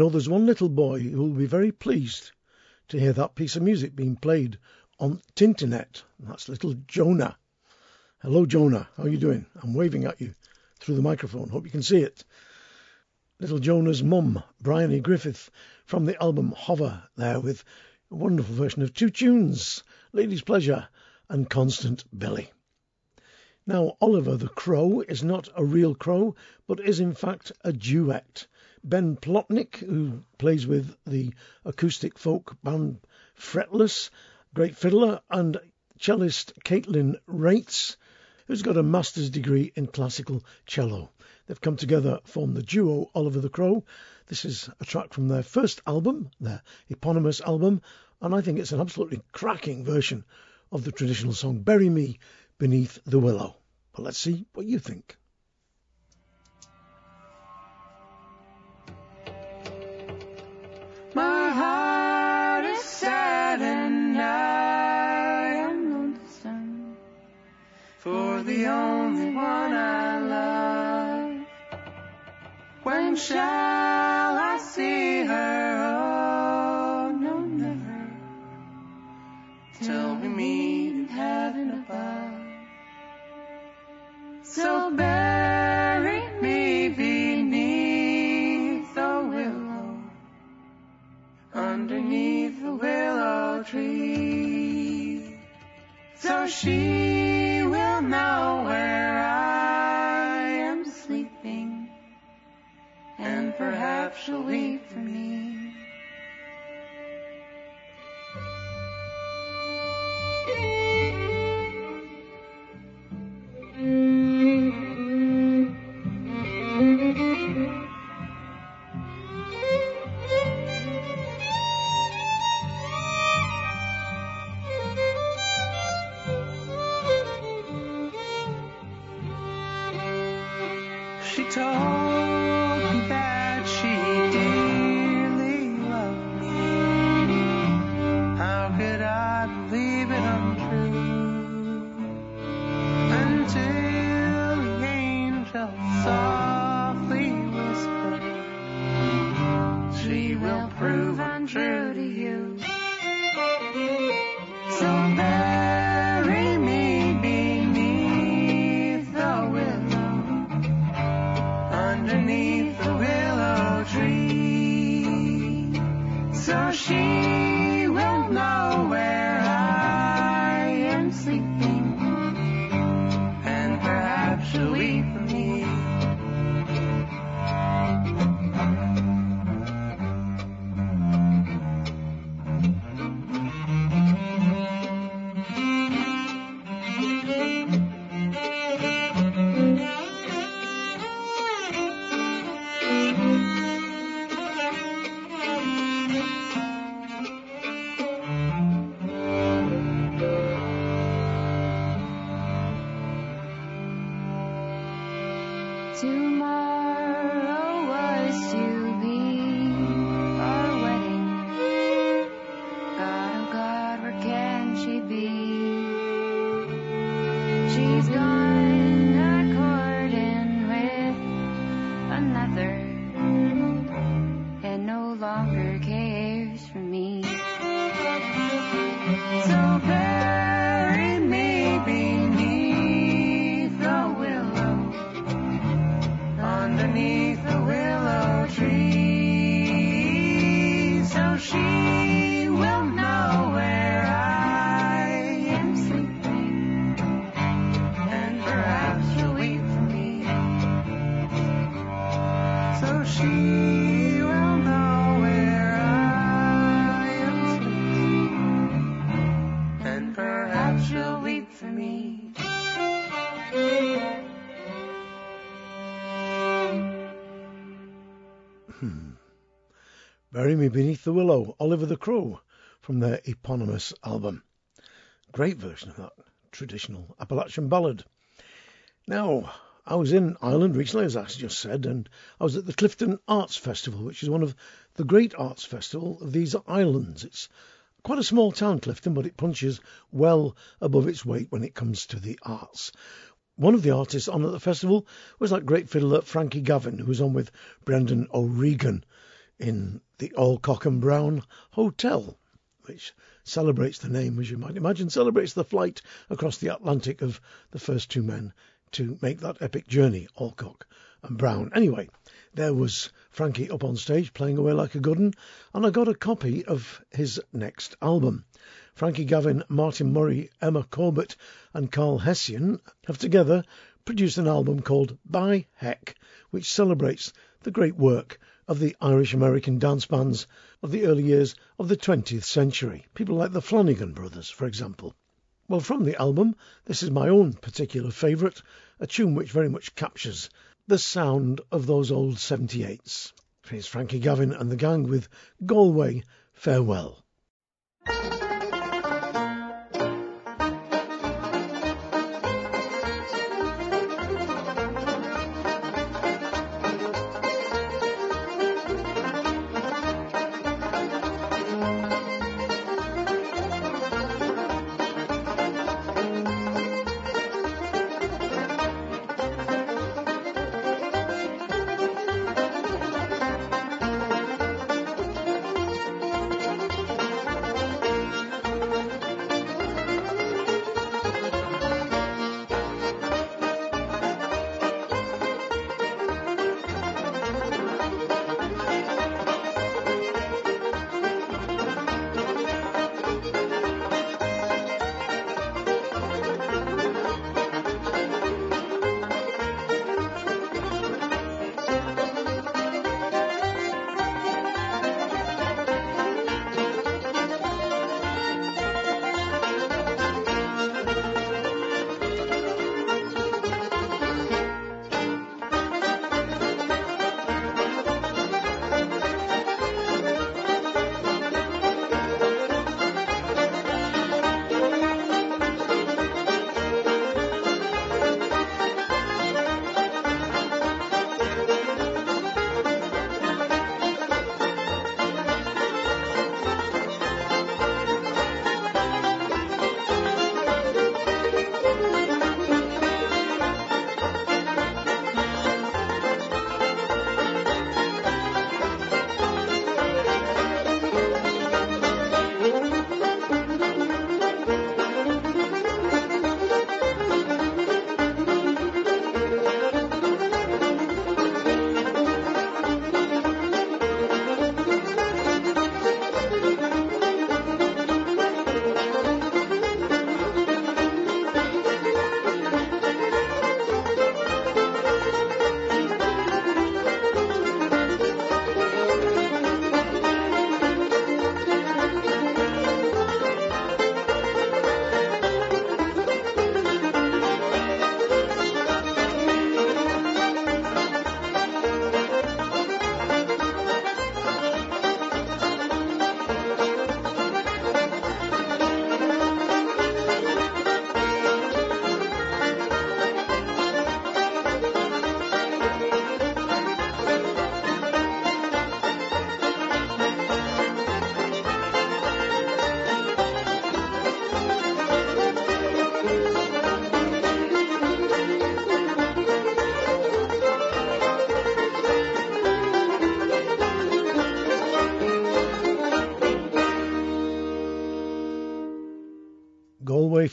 Know there's one little boy who will be very pleased to hear that piece of music being played on Tinternet. That's little Jonah. Hello, Jonah. How are you doing? I'm waving at you through the microphone. Hope you can see it. Little Jonah's mum, Bryony Griffith, from the album Hover, there with a wonderful version of two tunes, Lady's Pleasure and Constant Billy. Now, Oliver the Crow is not a real crow, but is in fact a duet. Ben Plotnick, who plays with the acoustic folk band Fretless, great fiddler, and cellist Kaitlyn Raitz, who's got a master's degree in classical cello. They've come together, formed the duo Oliver the Crow. This is a track from their first album, their eponymous album, and I think it's an absolutely cracking version of the traditional song Bury Me Beneath the Willow. But let's see what you think. For the only one I love. When shall I see her? Oh, no, never. Till we meet in heaven above. So bury me beneath the willow, underneath the willow tree, so she she'll weep. For me. Beneath the Willow, Oliver the Crow, from their eponymous album. Great version of that traditional Appalachian ballad. Now, I was in Ireland recently, as I just said, and I was at the Clifden Arts Festival, which is one of the great arts festivals of these islands. It's quite a small town, Clifden, but it punches well above its weight when it comes to the arts. One of the artists on at the festival was that great fiddler Frankie Gavin, who was on with Brendan O'Regan in the Alcock and Brown Hotel, which celebrates the name, as you might imagine, celebrates the flight across the Atlantic of the first two men to make that epic journey, Alcock and Brown. Anyway, there was Frankie up on stage playing away like a good and I got a copy of his next album. Frankie Gavin, Martin Murray, Emma Corbett, and Carl Hession have together produced an album called By Heck, which celebrates the great work of the Irish American dance bands of the early years of the 20th century. People like the Flanagan Brothers, for example. Well, from the album, this is my own particular favourite, a tune which very much captures the sound of those old 78s. Here's Frankie Gavin and the gang with Galway Farewell.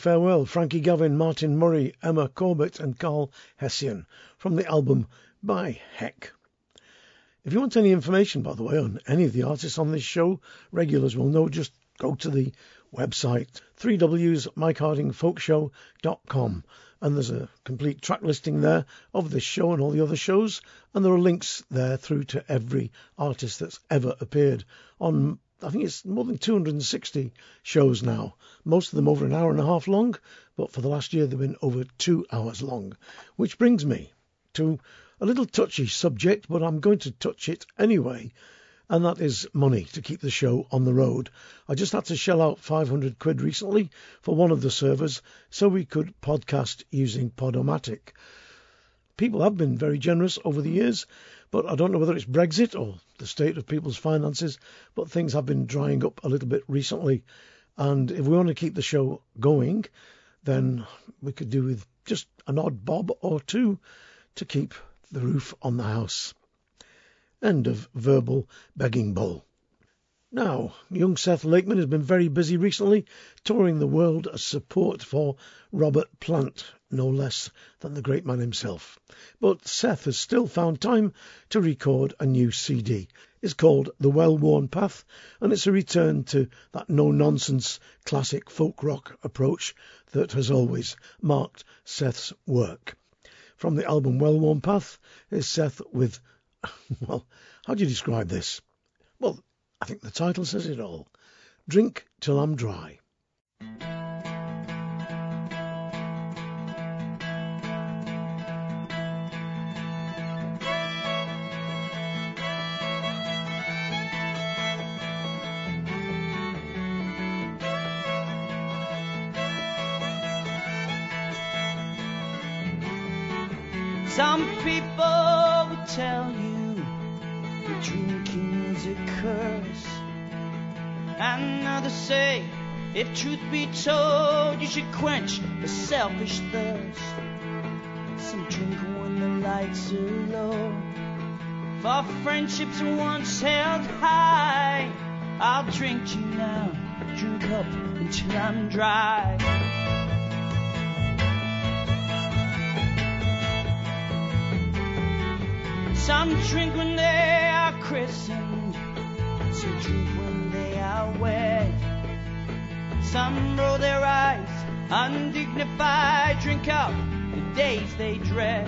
Farewell, Frankie Gavin, Martin Murray, Emma Corbett, and Carl Hession from the album By Heck. If you want any information, by the way, on any of the artists on this show, regulars will know, just go to the website 3wsmikehardingfolkshow.com and there's a complete track listing there of this show and all the other shows. And there are links there through to every artist that's ever appeared on I think it's more than 260 shows now, most of them over an hour and a half long, but for the last year they've been over two hours long. Which brings me to a little touchy subject, but I'm going to touch it anyway, and that is money to keep the show on the road. I just had to shell out 500 quid recently for one of the servers so we could podcast using Podomatic. People have been very generous over the years, but I don't know whether it's Brexit or the state of people's finances, but things have been drying up a little bit recently. And if we want to keep the show going, then we could do with just an odd bob or two to keep the roof on the house. End of verbal begging bowl. Now, young Seth Lakeman has been very busy recently touring the world as support for Robert Plant, no less than the great man himself. But Seth has still found time to record a new CD. It's called The Well Worn Path, and it's a return to that no nonsense classic folk rock approach that has always marked Seth's work. From the album Well Worn Path is Seth with, well, how do you describe this? Well, I think the title says it all. Drink till I'm dry. Some people will tell you that drinking is a curse. And others say, if truth be told, you should quench the selfish thirst. Some drink when the lights are low. For friendships once held high, I'll drink you now, drink up until I'm dry. Some drink when they are christened, some drink when they are wed. Some roll their eyes, undignified, drink up the days they dread.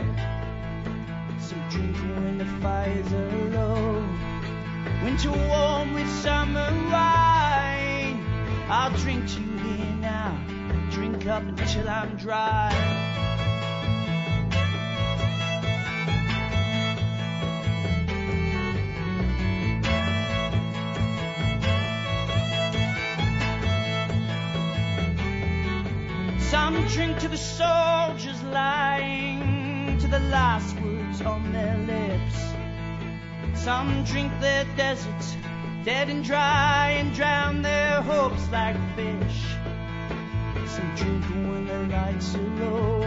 Some drink when the fires are low, winter warm with summer wine. I'll drink to you here now, drink up until I'm dry. Drink to the soldiers lying, to the last words on their lips. Some drink their deserts, dead and dry, and drown their hopes like fish. Some drink when the lights are low,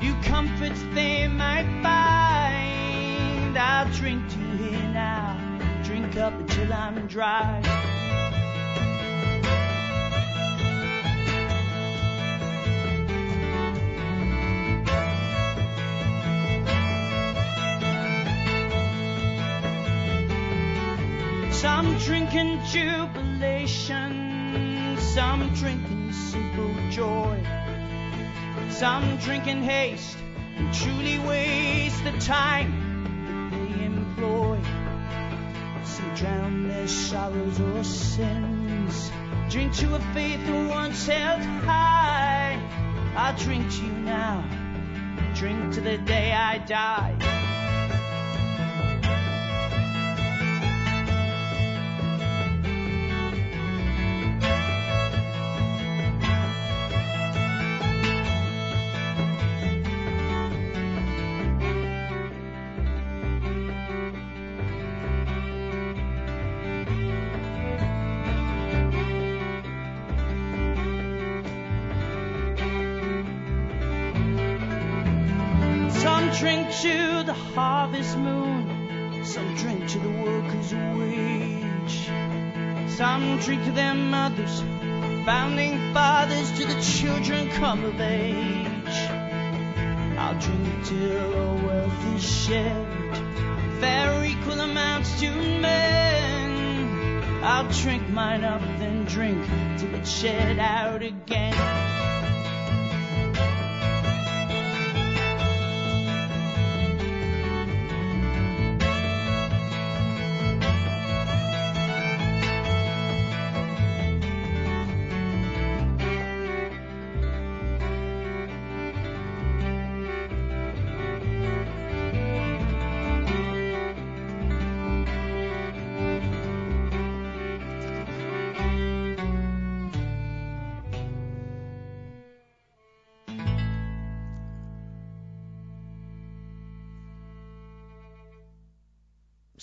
new comforts they might find. I'll drink to you here now, drink up until I'm dry. Some drink in jubilation, some drink in simple joy. Some drink in haste and truly waste the time that they employ. Some drown their sorrows or sins. Drink to a faith that once held high. I'll drink to you now, drink to the day I die. To the harvest moon, some drink to the workers' wage. Some drink to their mothers, founding fathers, to the children come of age. I'll drink till all wealth is shared, fair equal amounts to men. I'll drink mine up, then drink till it's shed out again.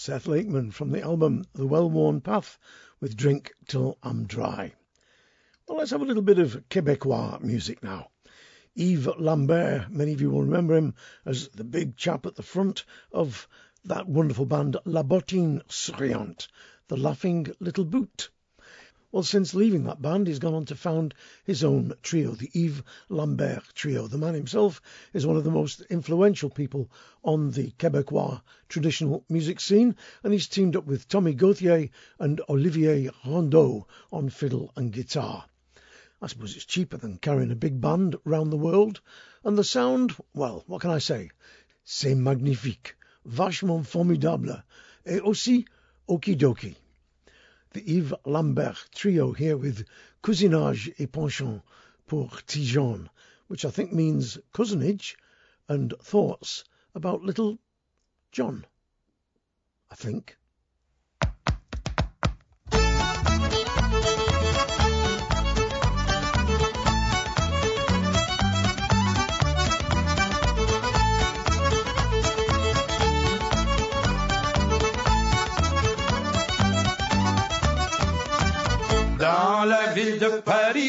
Seth Lakeman from the album The Well Worn Path with Drink Till I'm Dry. Well, let's have a little bit of Quebecois music now. Yves Lambert, many of you will remember him as the big chap at the front of that wonderful band La Bottine Souriante, the Laughing Little Boot. Well, since leaving that band, he's gone on to found his own trio, the Yves Lambert Trio. The man himself is one of the most influential people on the Quebecois traditional music scene, and he's teamed up with Tommy Gauthier and Olivier Rondeau on fiddle and guitar. I suppose it's cheaper than carrying a big band round the world, and the sound, well, what can I say? C'est magnifique, vachement formidable, et aussi okie dokie the Yves Lambert trio here with Cousinage et Penchant pour Ti-Jean, which I think means cousinage and thoughts about little John. I think.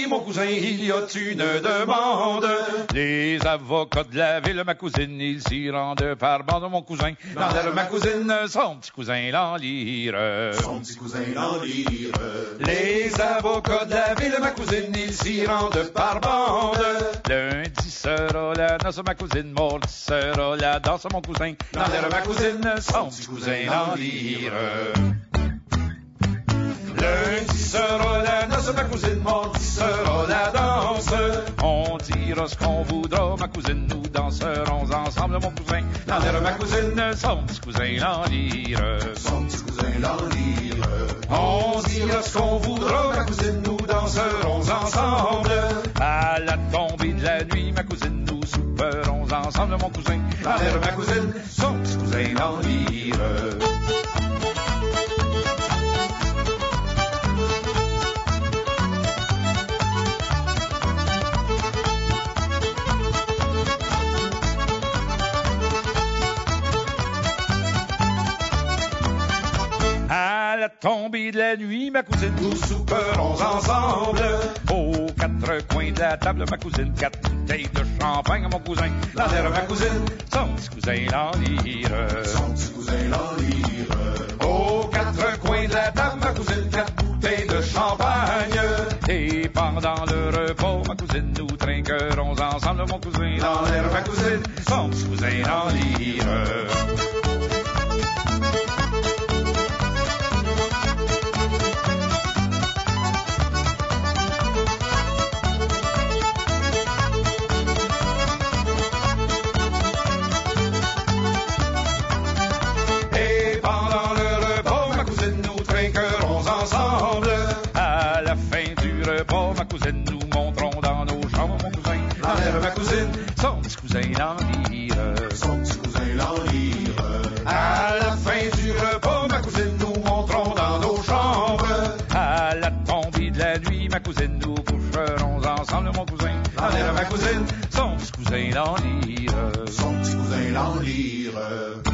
Mon cousin, il y a une demande. Les avocats de la ville, ma cousine, ils s'y rendent par bande, mon cousin. Dans l'air, ma cousine, son petit cousin l'en lire. Son petit cousin l'en lire. Les avocats de la ville, ma cousine, ils s'y rendent par bande. Lundi sera la noce, ma cousine, mardi sera la danse, mon cousin. Dans l'air, ma cousine, son petit cousin l'en lire. Lundi sera la noce, ma cousine, mardi sera la danse. On dira ce qu'on voudra, ma cousine, nous danserons ensemble, mon cousin. L'air, ma cousine, son petit cousin l'en lire. Son petit cousin l'en lire. On dira ce qu'on voudra, ma cousine, nous danserons ensemble. À la tombée de la nuit, ma cousine, nous souperons ensemble, mon cousin. L'air, ma cousine, son petit cousin l'en la tombée de la nuit, ma cousine, nous souperons ensemble. Aux quatre coins de la table, ma cousine, quatre bouteilles de champagne, mon cousin. Dans l'air, ma cousine, son petit cousin l'en lire. Son petit cousin l'en lire. Aux quatre coins de la table, ma cousine, quatre bouteilles de champagne. Et pendant le repas, ma cousine, nous trinquerons ensemble, mon cousin. Dans l'air, ma cousine, son petit cousin l'en cousin lire. Son petit cousin lire. À la fin du repas, ma cousine, nous monterons dans nos chambres. À la tombée de la nuit, ma cousine, nous coucherons ensemble, mon cousin. Dans l'air, ma cousine, son petit cousin l'en lire. Son petit cousin lire.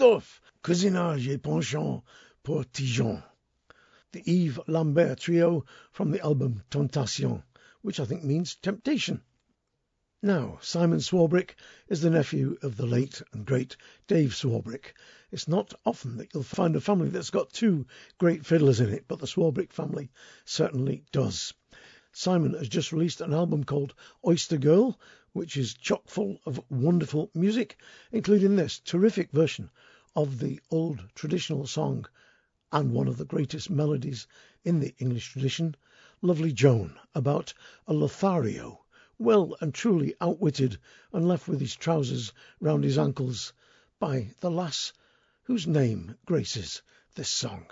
Stuff. Cousinage et penchant pour Ti-Jean. The Yves Lambert Trio from the album Tentation, which I think means temptation. Now, Simon Swarbrick is the nephew of the late and great Dave Swarbrick. It's not often that you'll find a family that's got two great fiddlers in it, but the Swarbrick family certainly does. Simon has just released an album called Oyster Girl, which is chock full of wonderful music, including this terrific version of the old traditional song and one of the greatest melodies in the English tradition, Lovely Joan, about a Lothario, well and truly outwitted and left with his trousers round his ankles by the lass whose name graces this song.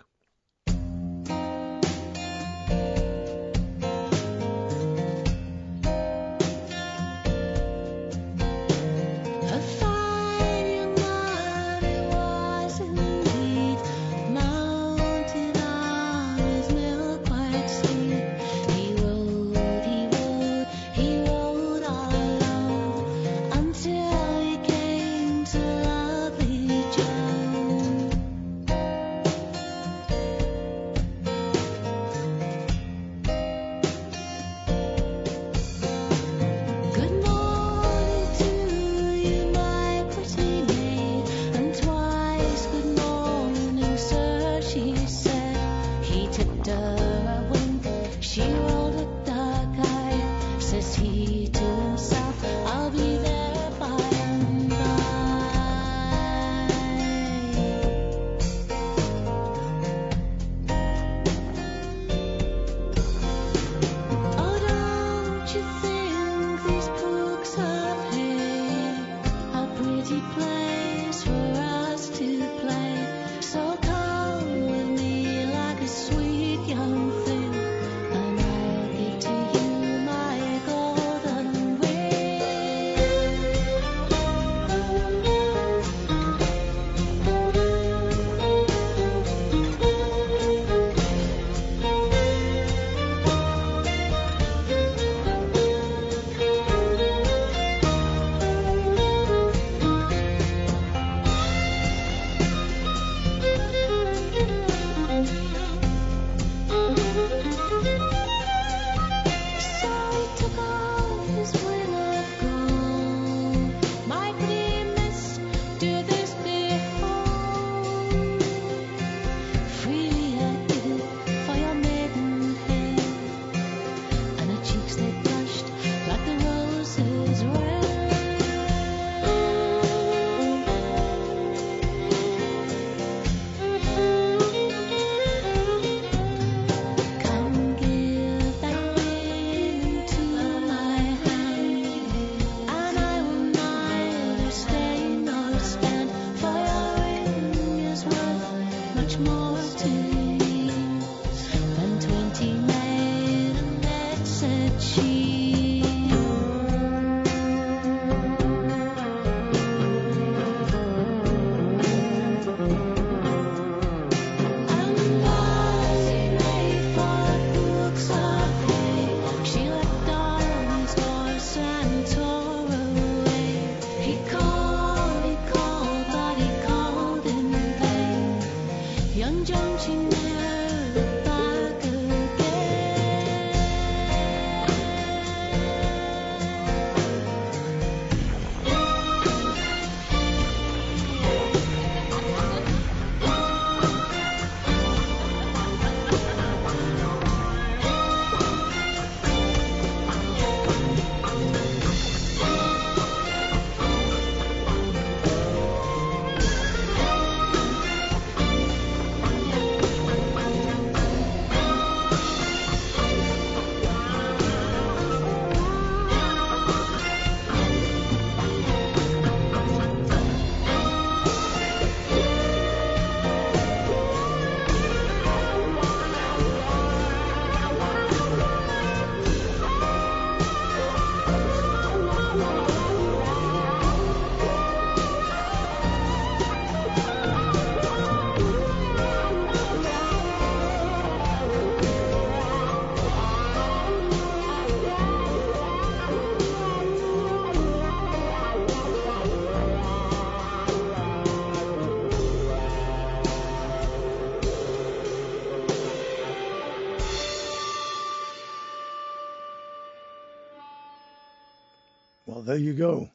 You go.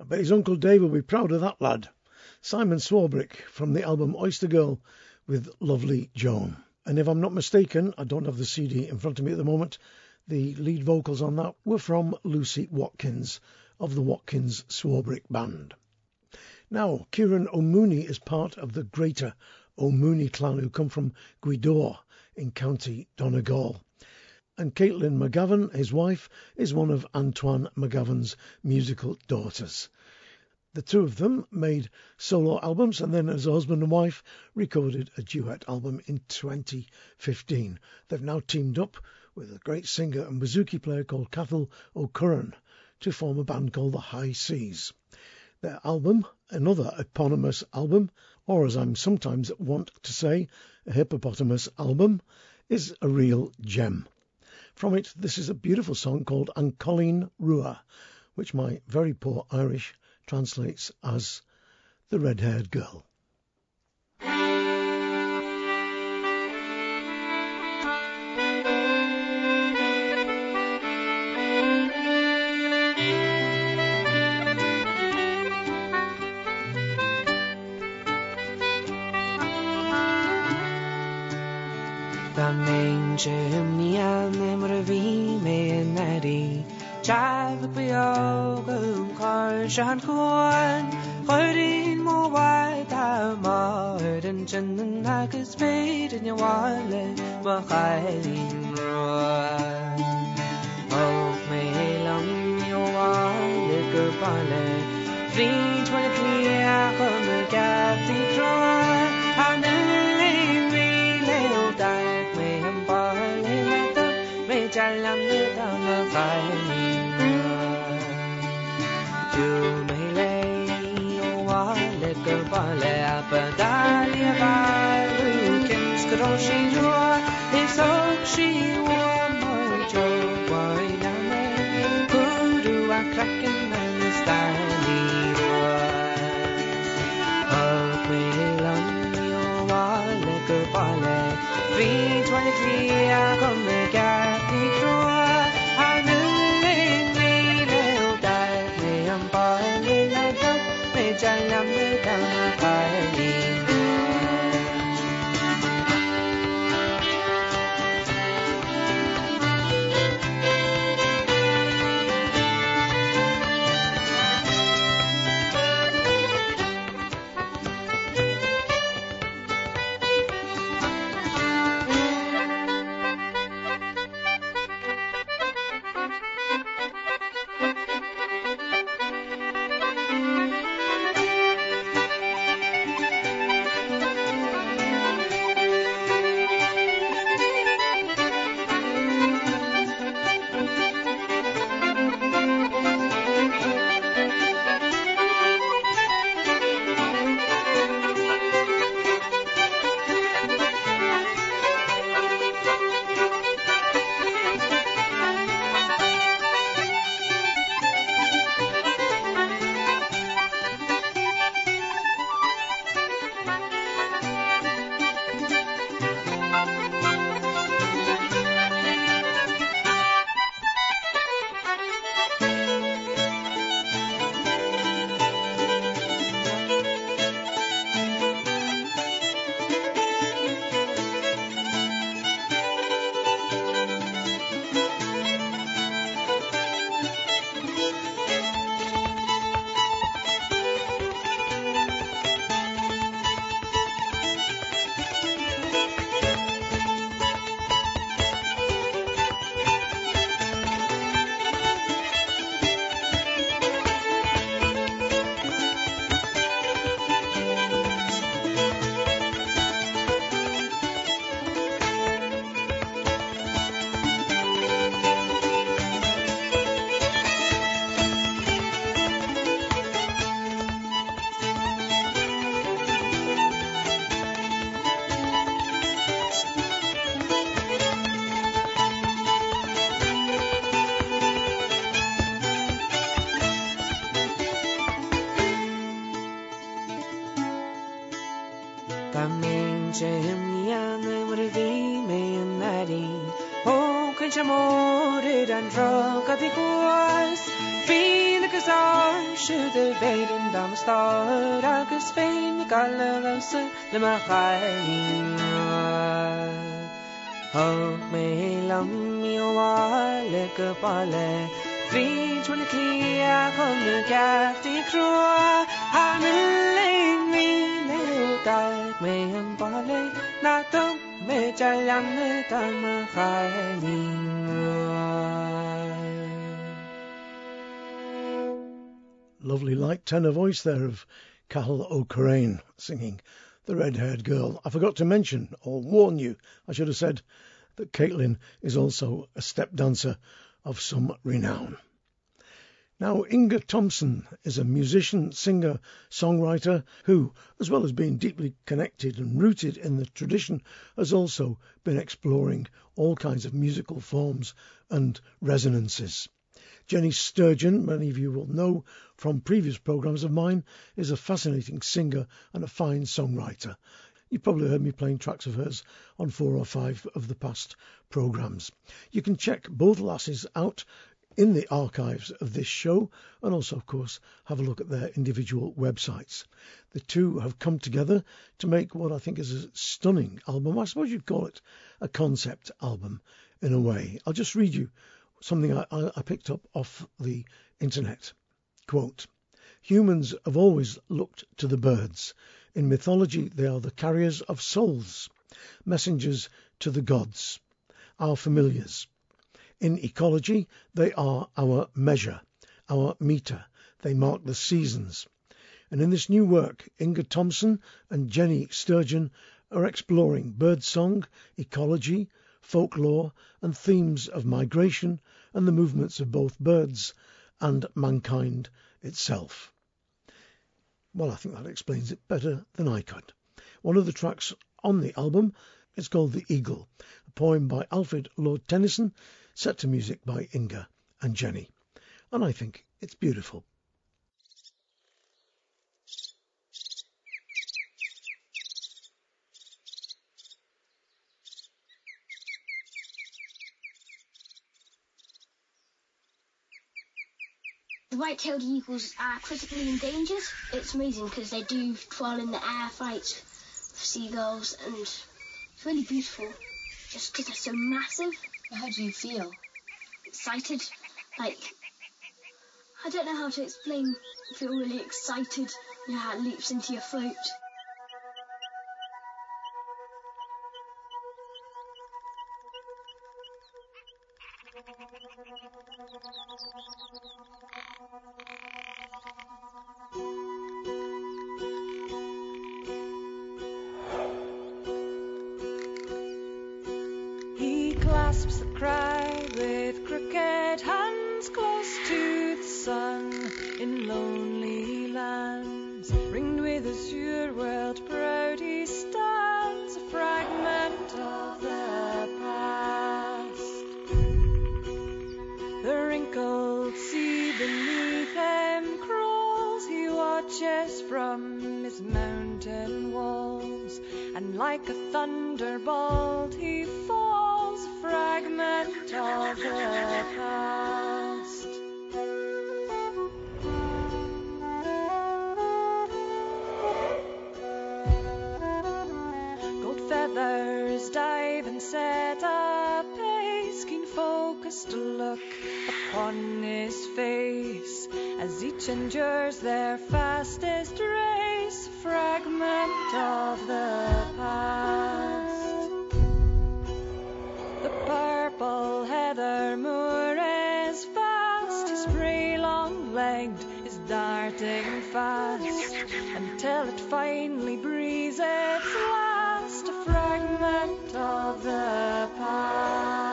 I bet his Uncle Dave will be proud of that lad. Simon Swarbrick from the album Oyster Girl with Lovely Joan. And if I'm not mistaken, I don't have the CD in front of me at the moment, the lead vocals on that were from Lucy Watkins of the Watkins Swarbrick Band. Now, Kieran O'Mooney is part of the greater O'Mooney clan who come from Gweedore in County Donegal. And Caitlin McGovern, his wife, is one of Antoine McGovern's musical daughters. The two of them made solo albums and then, as husband and wife, recorded a duet album in 2015. They've now teamed up with a great singer and bouzouki player called Cathal O'Curran to form a band called the High Seas. Their album, another eponymous album, or as I'm sometimes wont to say, a hippopotamus album, is a real gem. From it, this is a beautiful song called An Colleen Rua, which my very poor Irish translates as The Red Haired Girl. Kar shan kuan Hoidin mo wai ta marden chen agus made in your wale ma khailin roa Oh me long yo wale go pale Vin twenty three a come gatti Lovely light tenor voice there of Cahill O'Crane singing The Red Haired Girl. I forgot to mention or warn you, I should have said that Caitlin is also a step dancer of some renown. Now, Inge Thomson is a musician, singer, songwriter who, as well as being deeply connected and rooted in the tradition, has also been exploring all kinds of musical forms and resonances. Jenny Sturgeon, many of you will know from previous programs of mine, is a fascinating singer and a fine songwriter. You've probably heard me playing tracks of hers on four or five of the past programs. You can check both lasses out in the archives of this show and also, of course, have a look at their individual websites. The two have come together to make what I think is a stunning album. I suppose you'd call it a concept album in a way. I'll just read you something I, I, picked up off the internet. Quote, Humans have always looked to the birds. In mythology, they are the carriers of souls, messengers to the gods, our familiars. In ecology, they are our measure, our meter. They mark the seasons. And in this new work, Inge Thomson and Jenny Sturgeon are exploring birdsong, ecology, folklore, and themes of migration and the movements of both birds and mankind itself. Well, I think that explains it better than I could. One of the tracks on the album is called The Eagle, a poem by Alfred Lord Tennyson, set to music by Inge and Jenny. And I think it's beautiful. The white-tailed eagles are critically endangered. It's amazing because they do fall in the air, fight with seagulls, and it's really beautiful. Just because they're so massive. How do you feel? Excited, like I don't know how to explain. I feel really excited. You know it leaps into your throat. Of the past. The purple heather moor is fast, his prey long legged is darting fast until it finally breathes its last, a fragment of the past.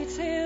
The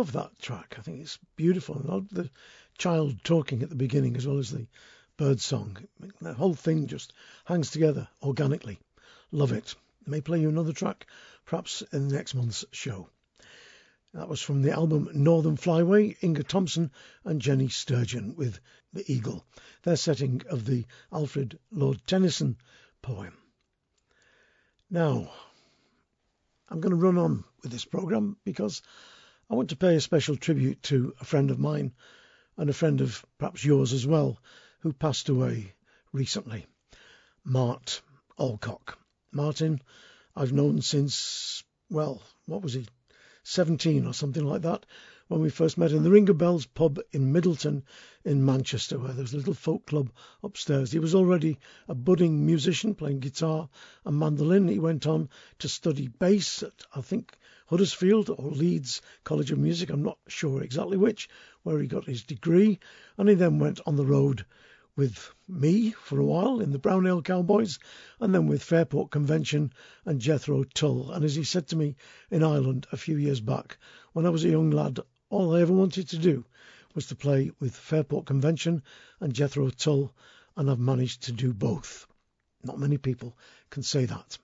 love that track. I think it's beautiful. I love the child talking at the beginning as well as the bird song. The whole thing just hangs together organically. Love it. May play you another track, perhaps in the next month's show. That was from the album Northern Flyway, Inge Thomson and Jenny Sturgeon with The Eagle, their setting of the Alfred Lord Tennyson poem. Now, I'm going to run on with this programme because I want to pay a special tribute to a friend of mine and a friend of perhaps yours as well who passed away recently, Maart Allcock. Martin, I've known since, well, what was he, 17 or something like that, when we first met in the Ring of Bells pub in Middleton in Manchester, where there was a little folk club upstairs. He was already a budding musician playing guitar and mandolin. He went on to study bass at, I think, Huddersfield or Leeds College of Music, I'm not sure exactly which, where he got his degree. And he then went on the road with me for a while in the Brown Ale Cowboys, and then with Fairport Convention and Jethro Tull. And as he said to me in Ireland a few years back, when I was a young lad, all I ever wanted to do was to play with Fairport Convention and Jethro Tull, and I've managed to do both. Not many people can say that.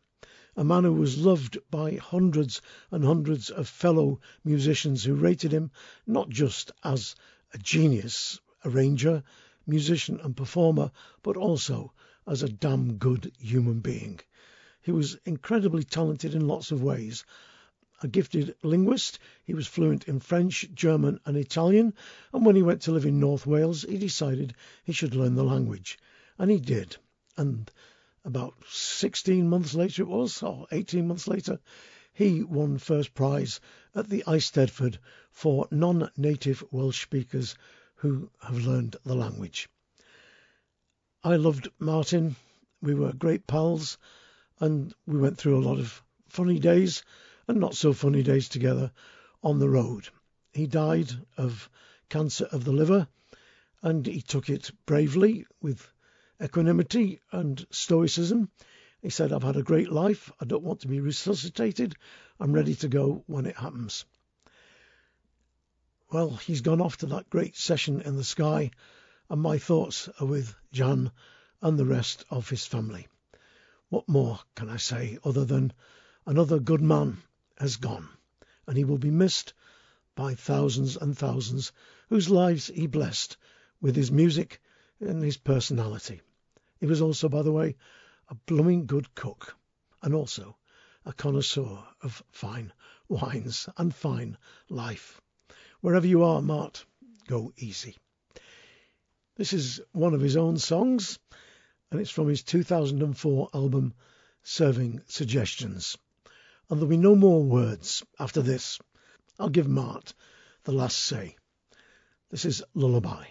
A man who was loved by hundreds and hundreds of fellow musicians who rated him not just as a genius arranger, musician and performer, but also as a damn good human being. He was incredibly talented in lots of ways. A gifted linguist, he was fluent in French, German, and Italian, and when he went to live in North Wales, he decided he should learn the language. And he did. And about 16 months later it was, or 18 months later, he won first prize at the Eisteddfod for non-native Welsh speakers who have learned the language. I loved Martin. We were great pals, and we went through a lot of funny days and not so funny days together on the road. He died of cancer of the liver, and he took it bravely with equanimity and stoicism. He said, I've had a great life. I don't want to be resuscitated. I'm ready to go when it happens. Well, he's gone off to that great session in the sky, and my thoughts are with Jan and the rest of his family. What more can I say other than another good man has gone, and he will be missed by thousands and thousands whose lives he blessed with his music and his personality. He was also, by the way, a blooming good cook, and also a connoisseur of fine wines and fine life. Wherever you are, Maart, go easy. This is one of his own songs, and it's from his 2004 album Serving Suggestions. And there'll be no more words after this. I'll give Maart the last say. This is Lullaby.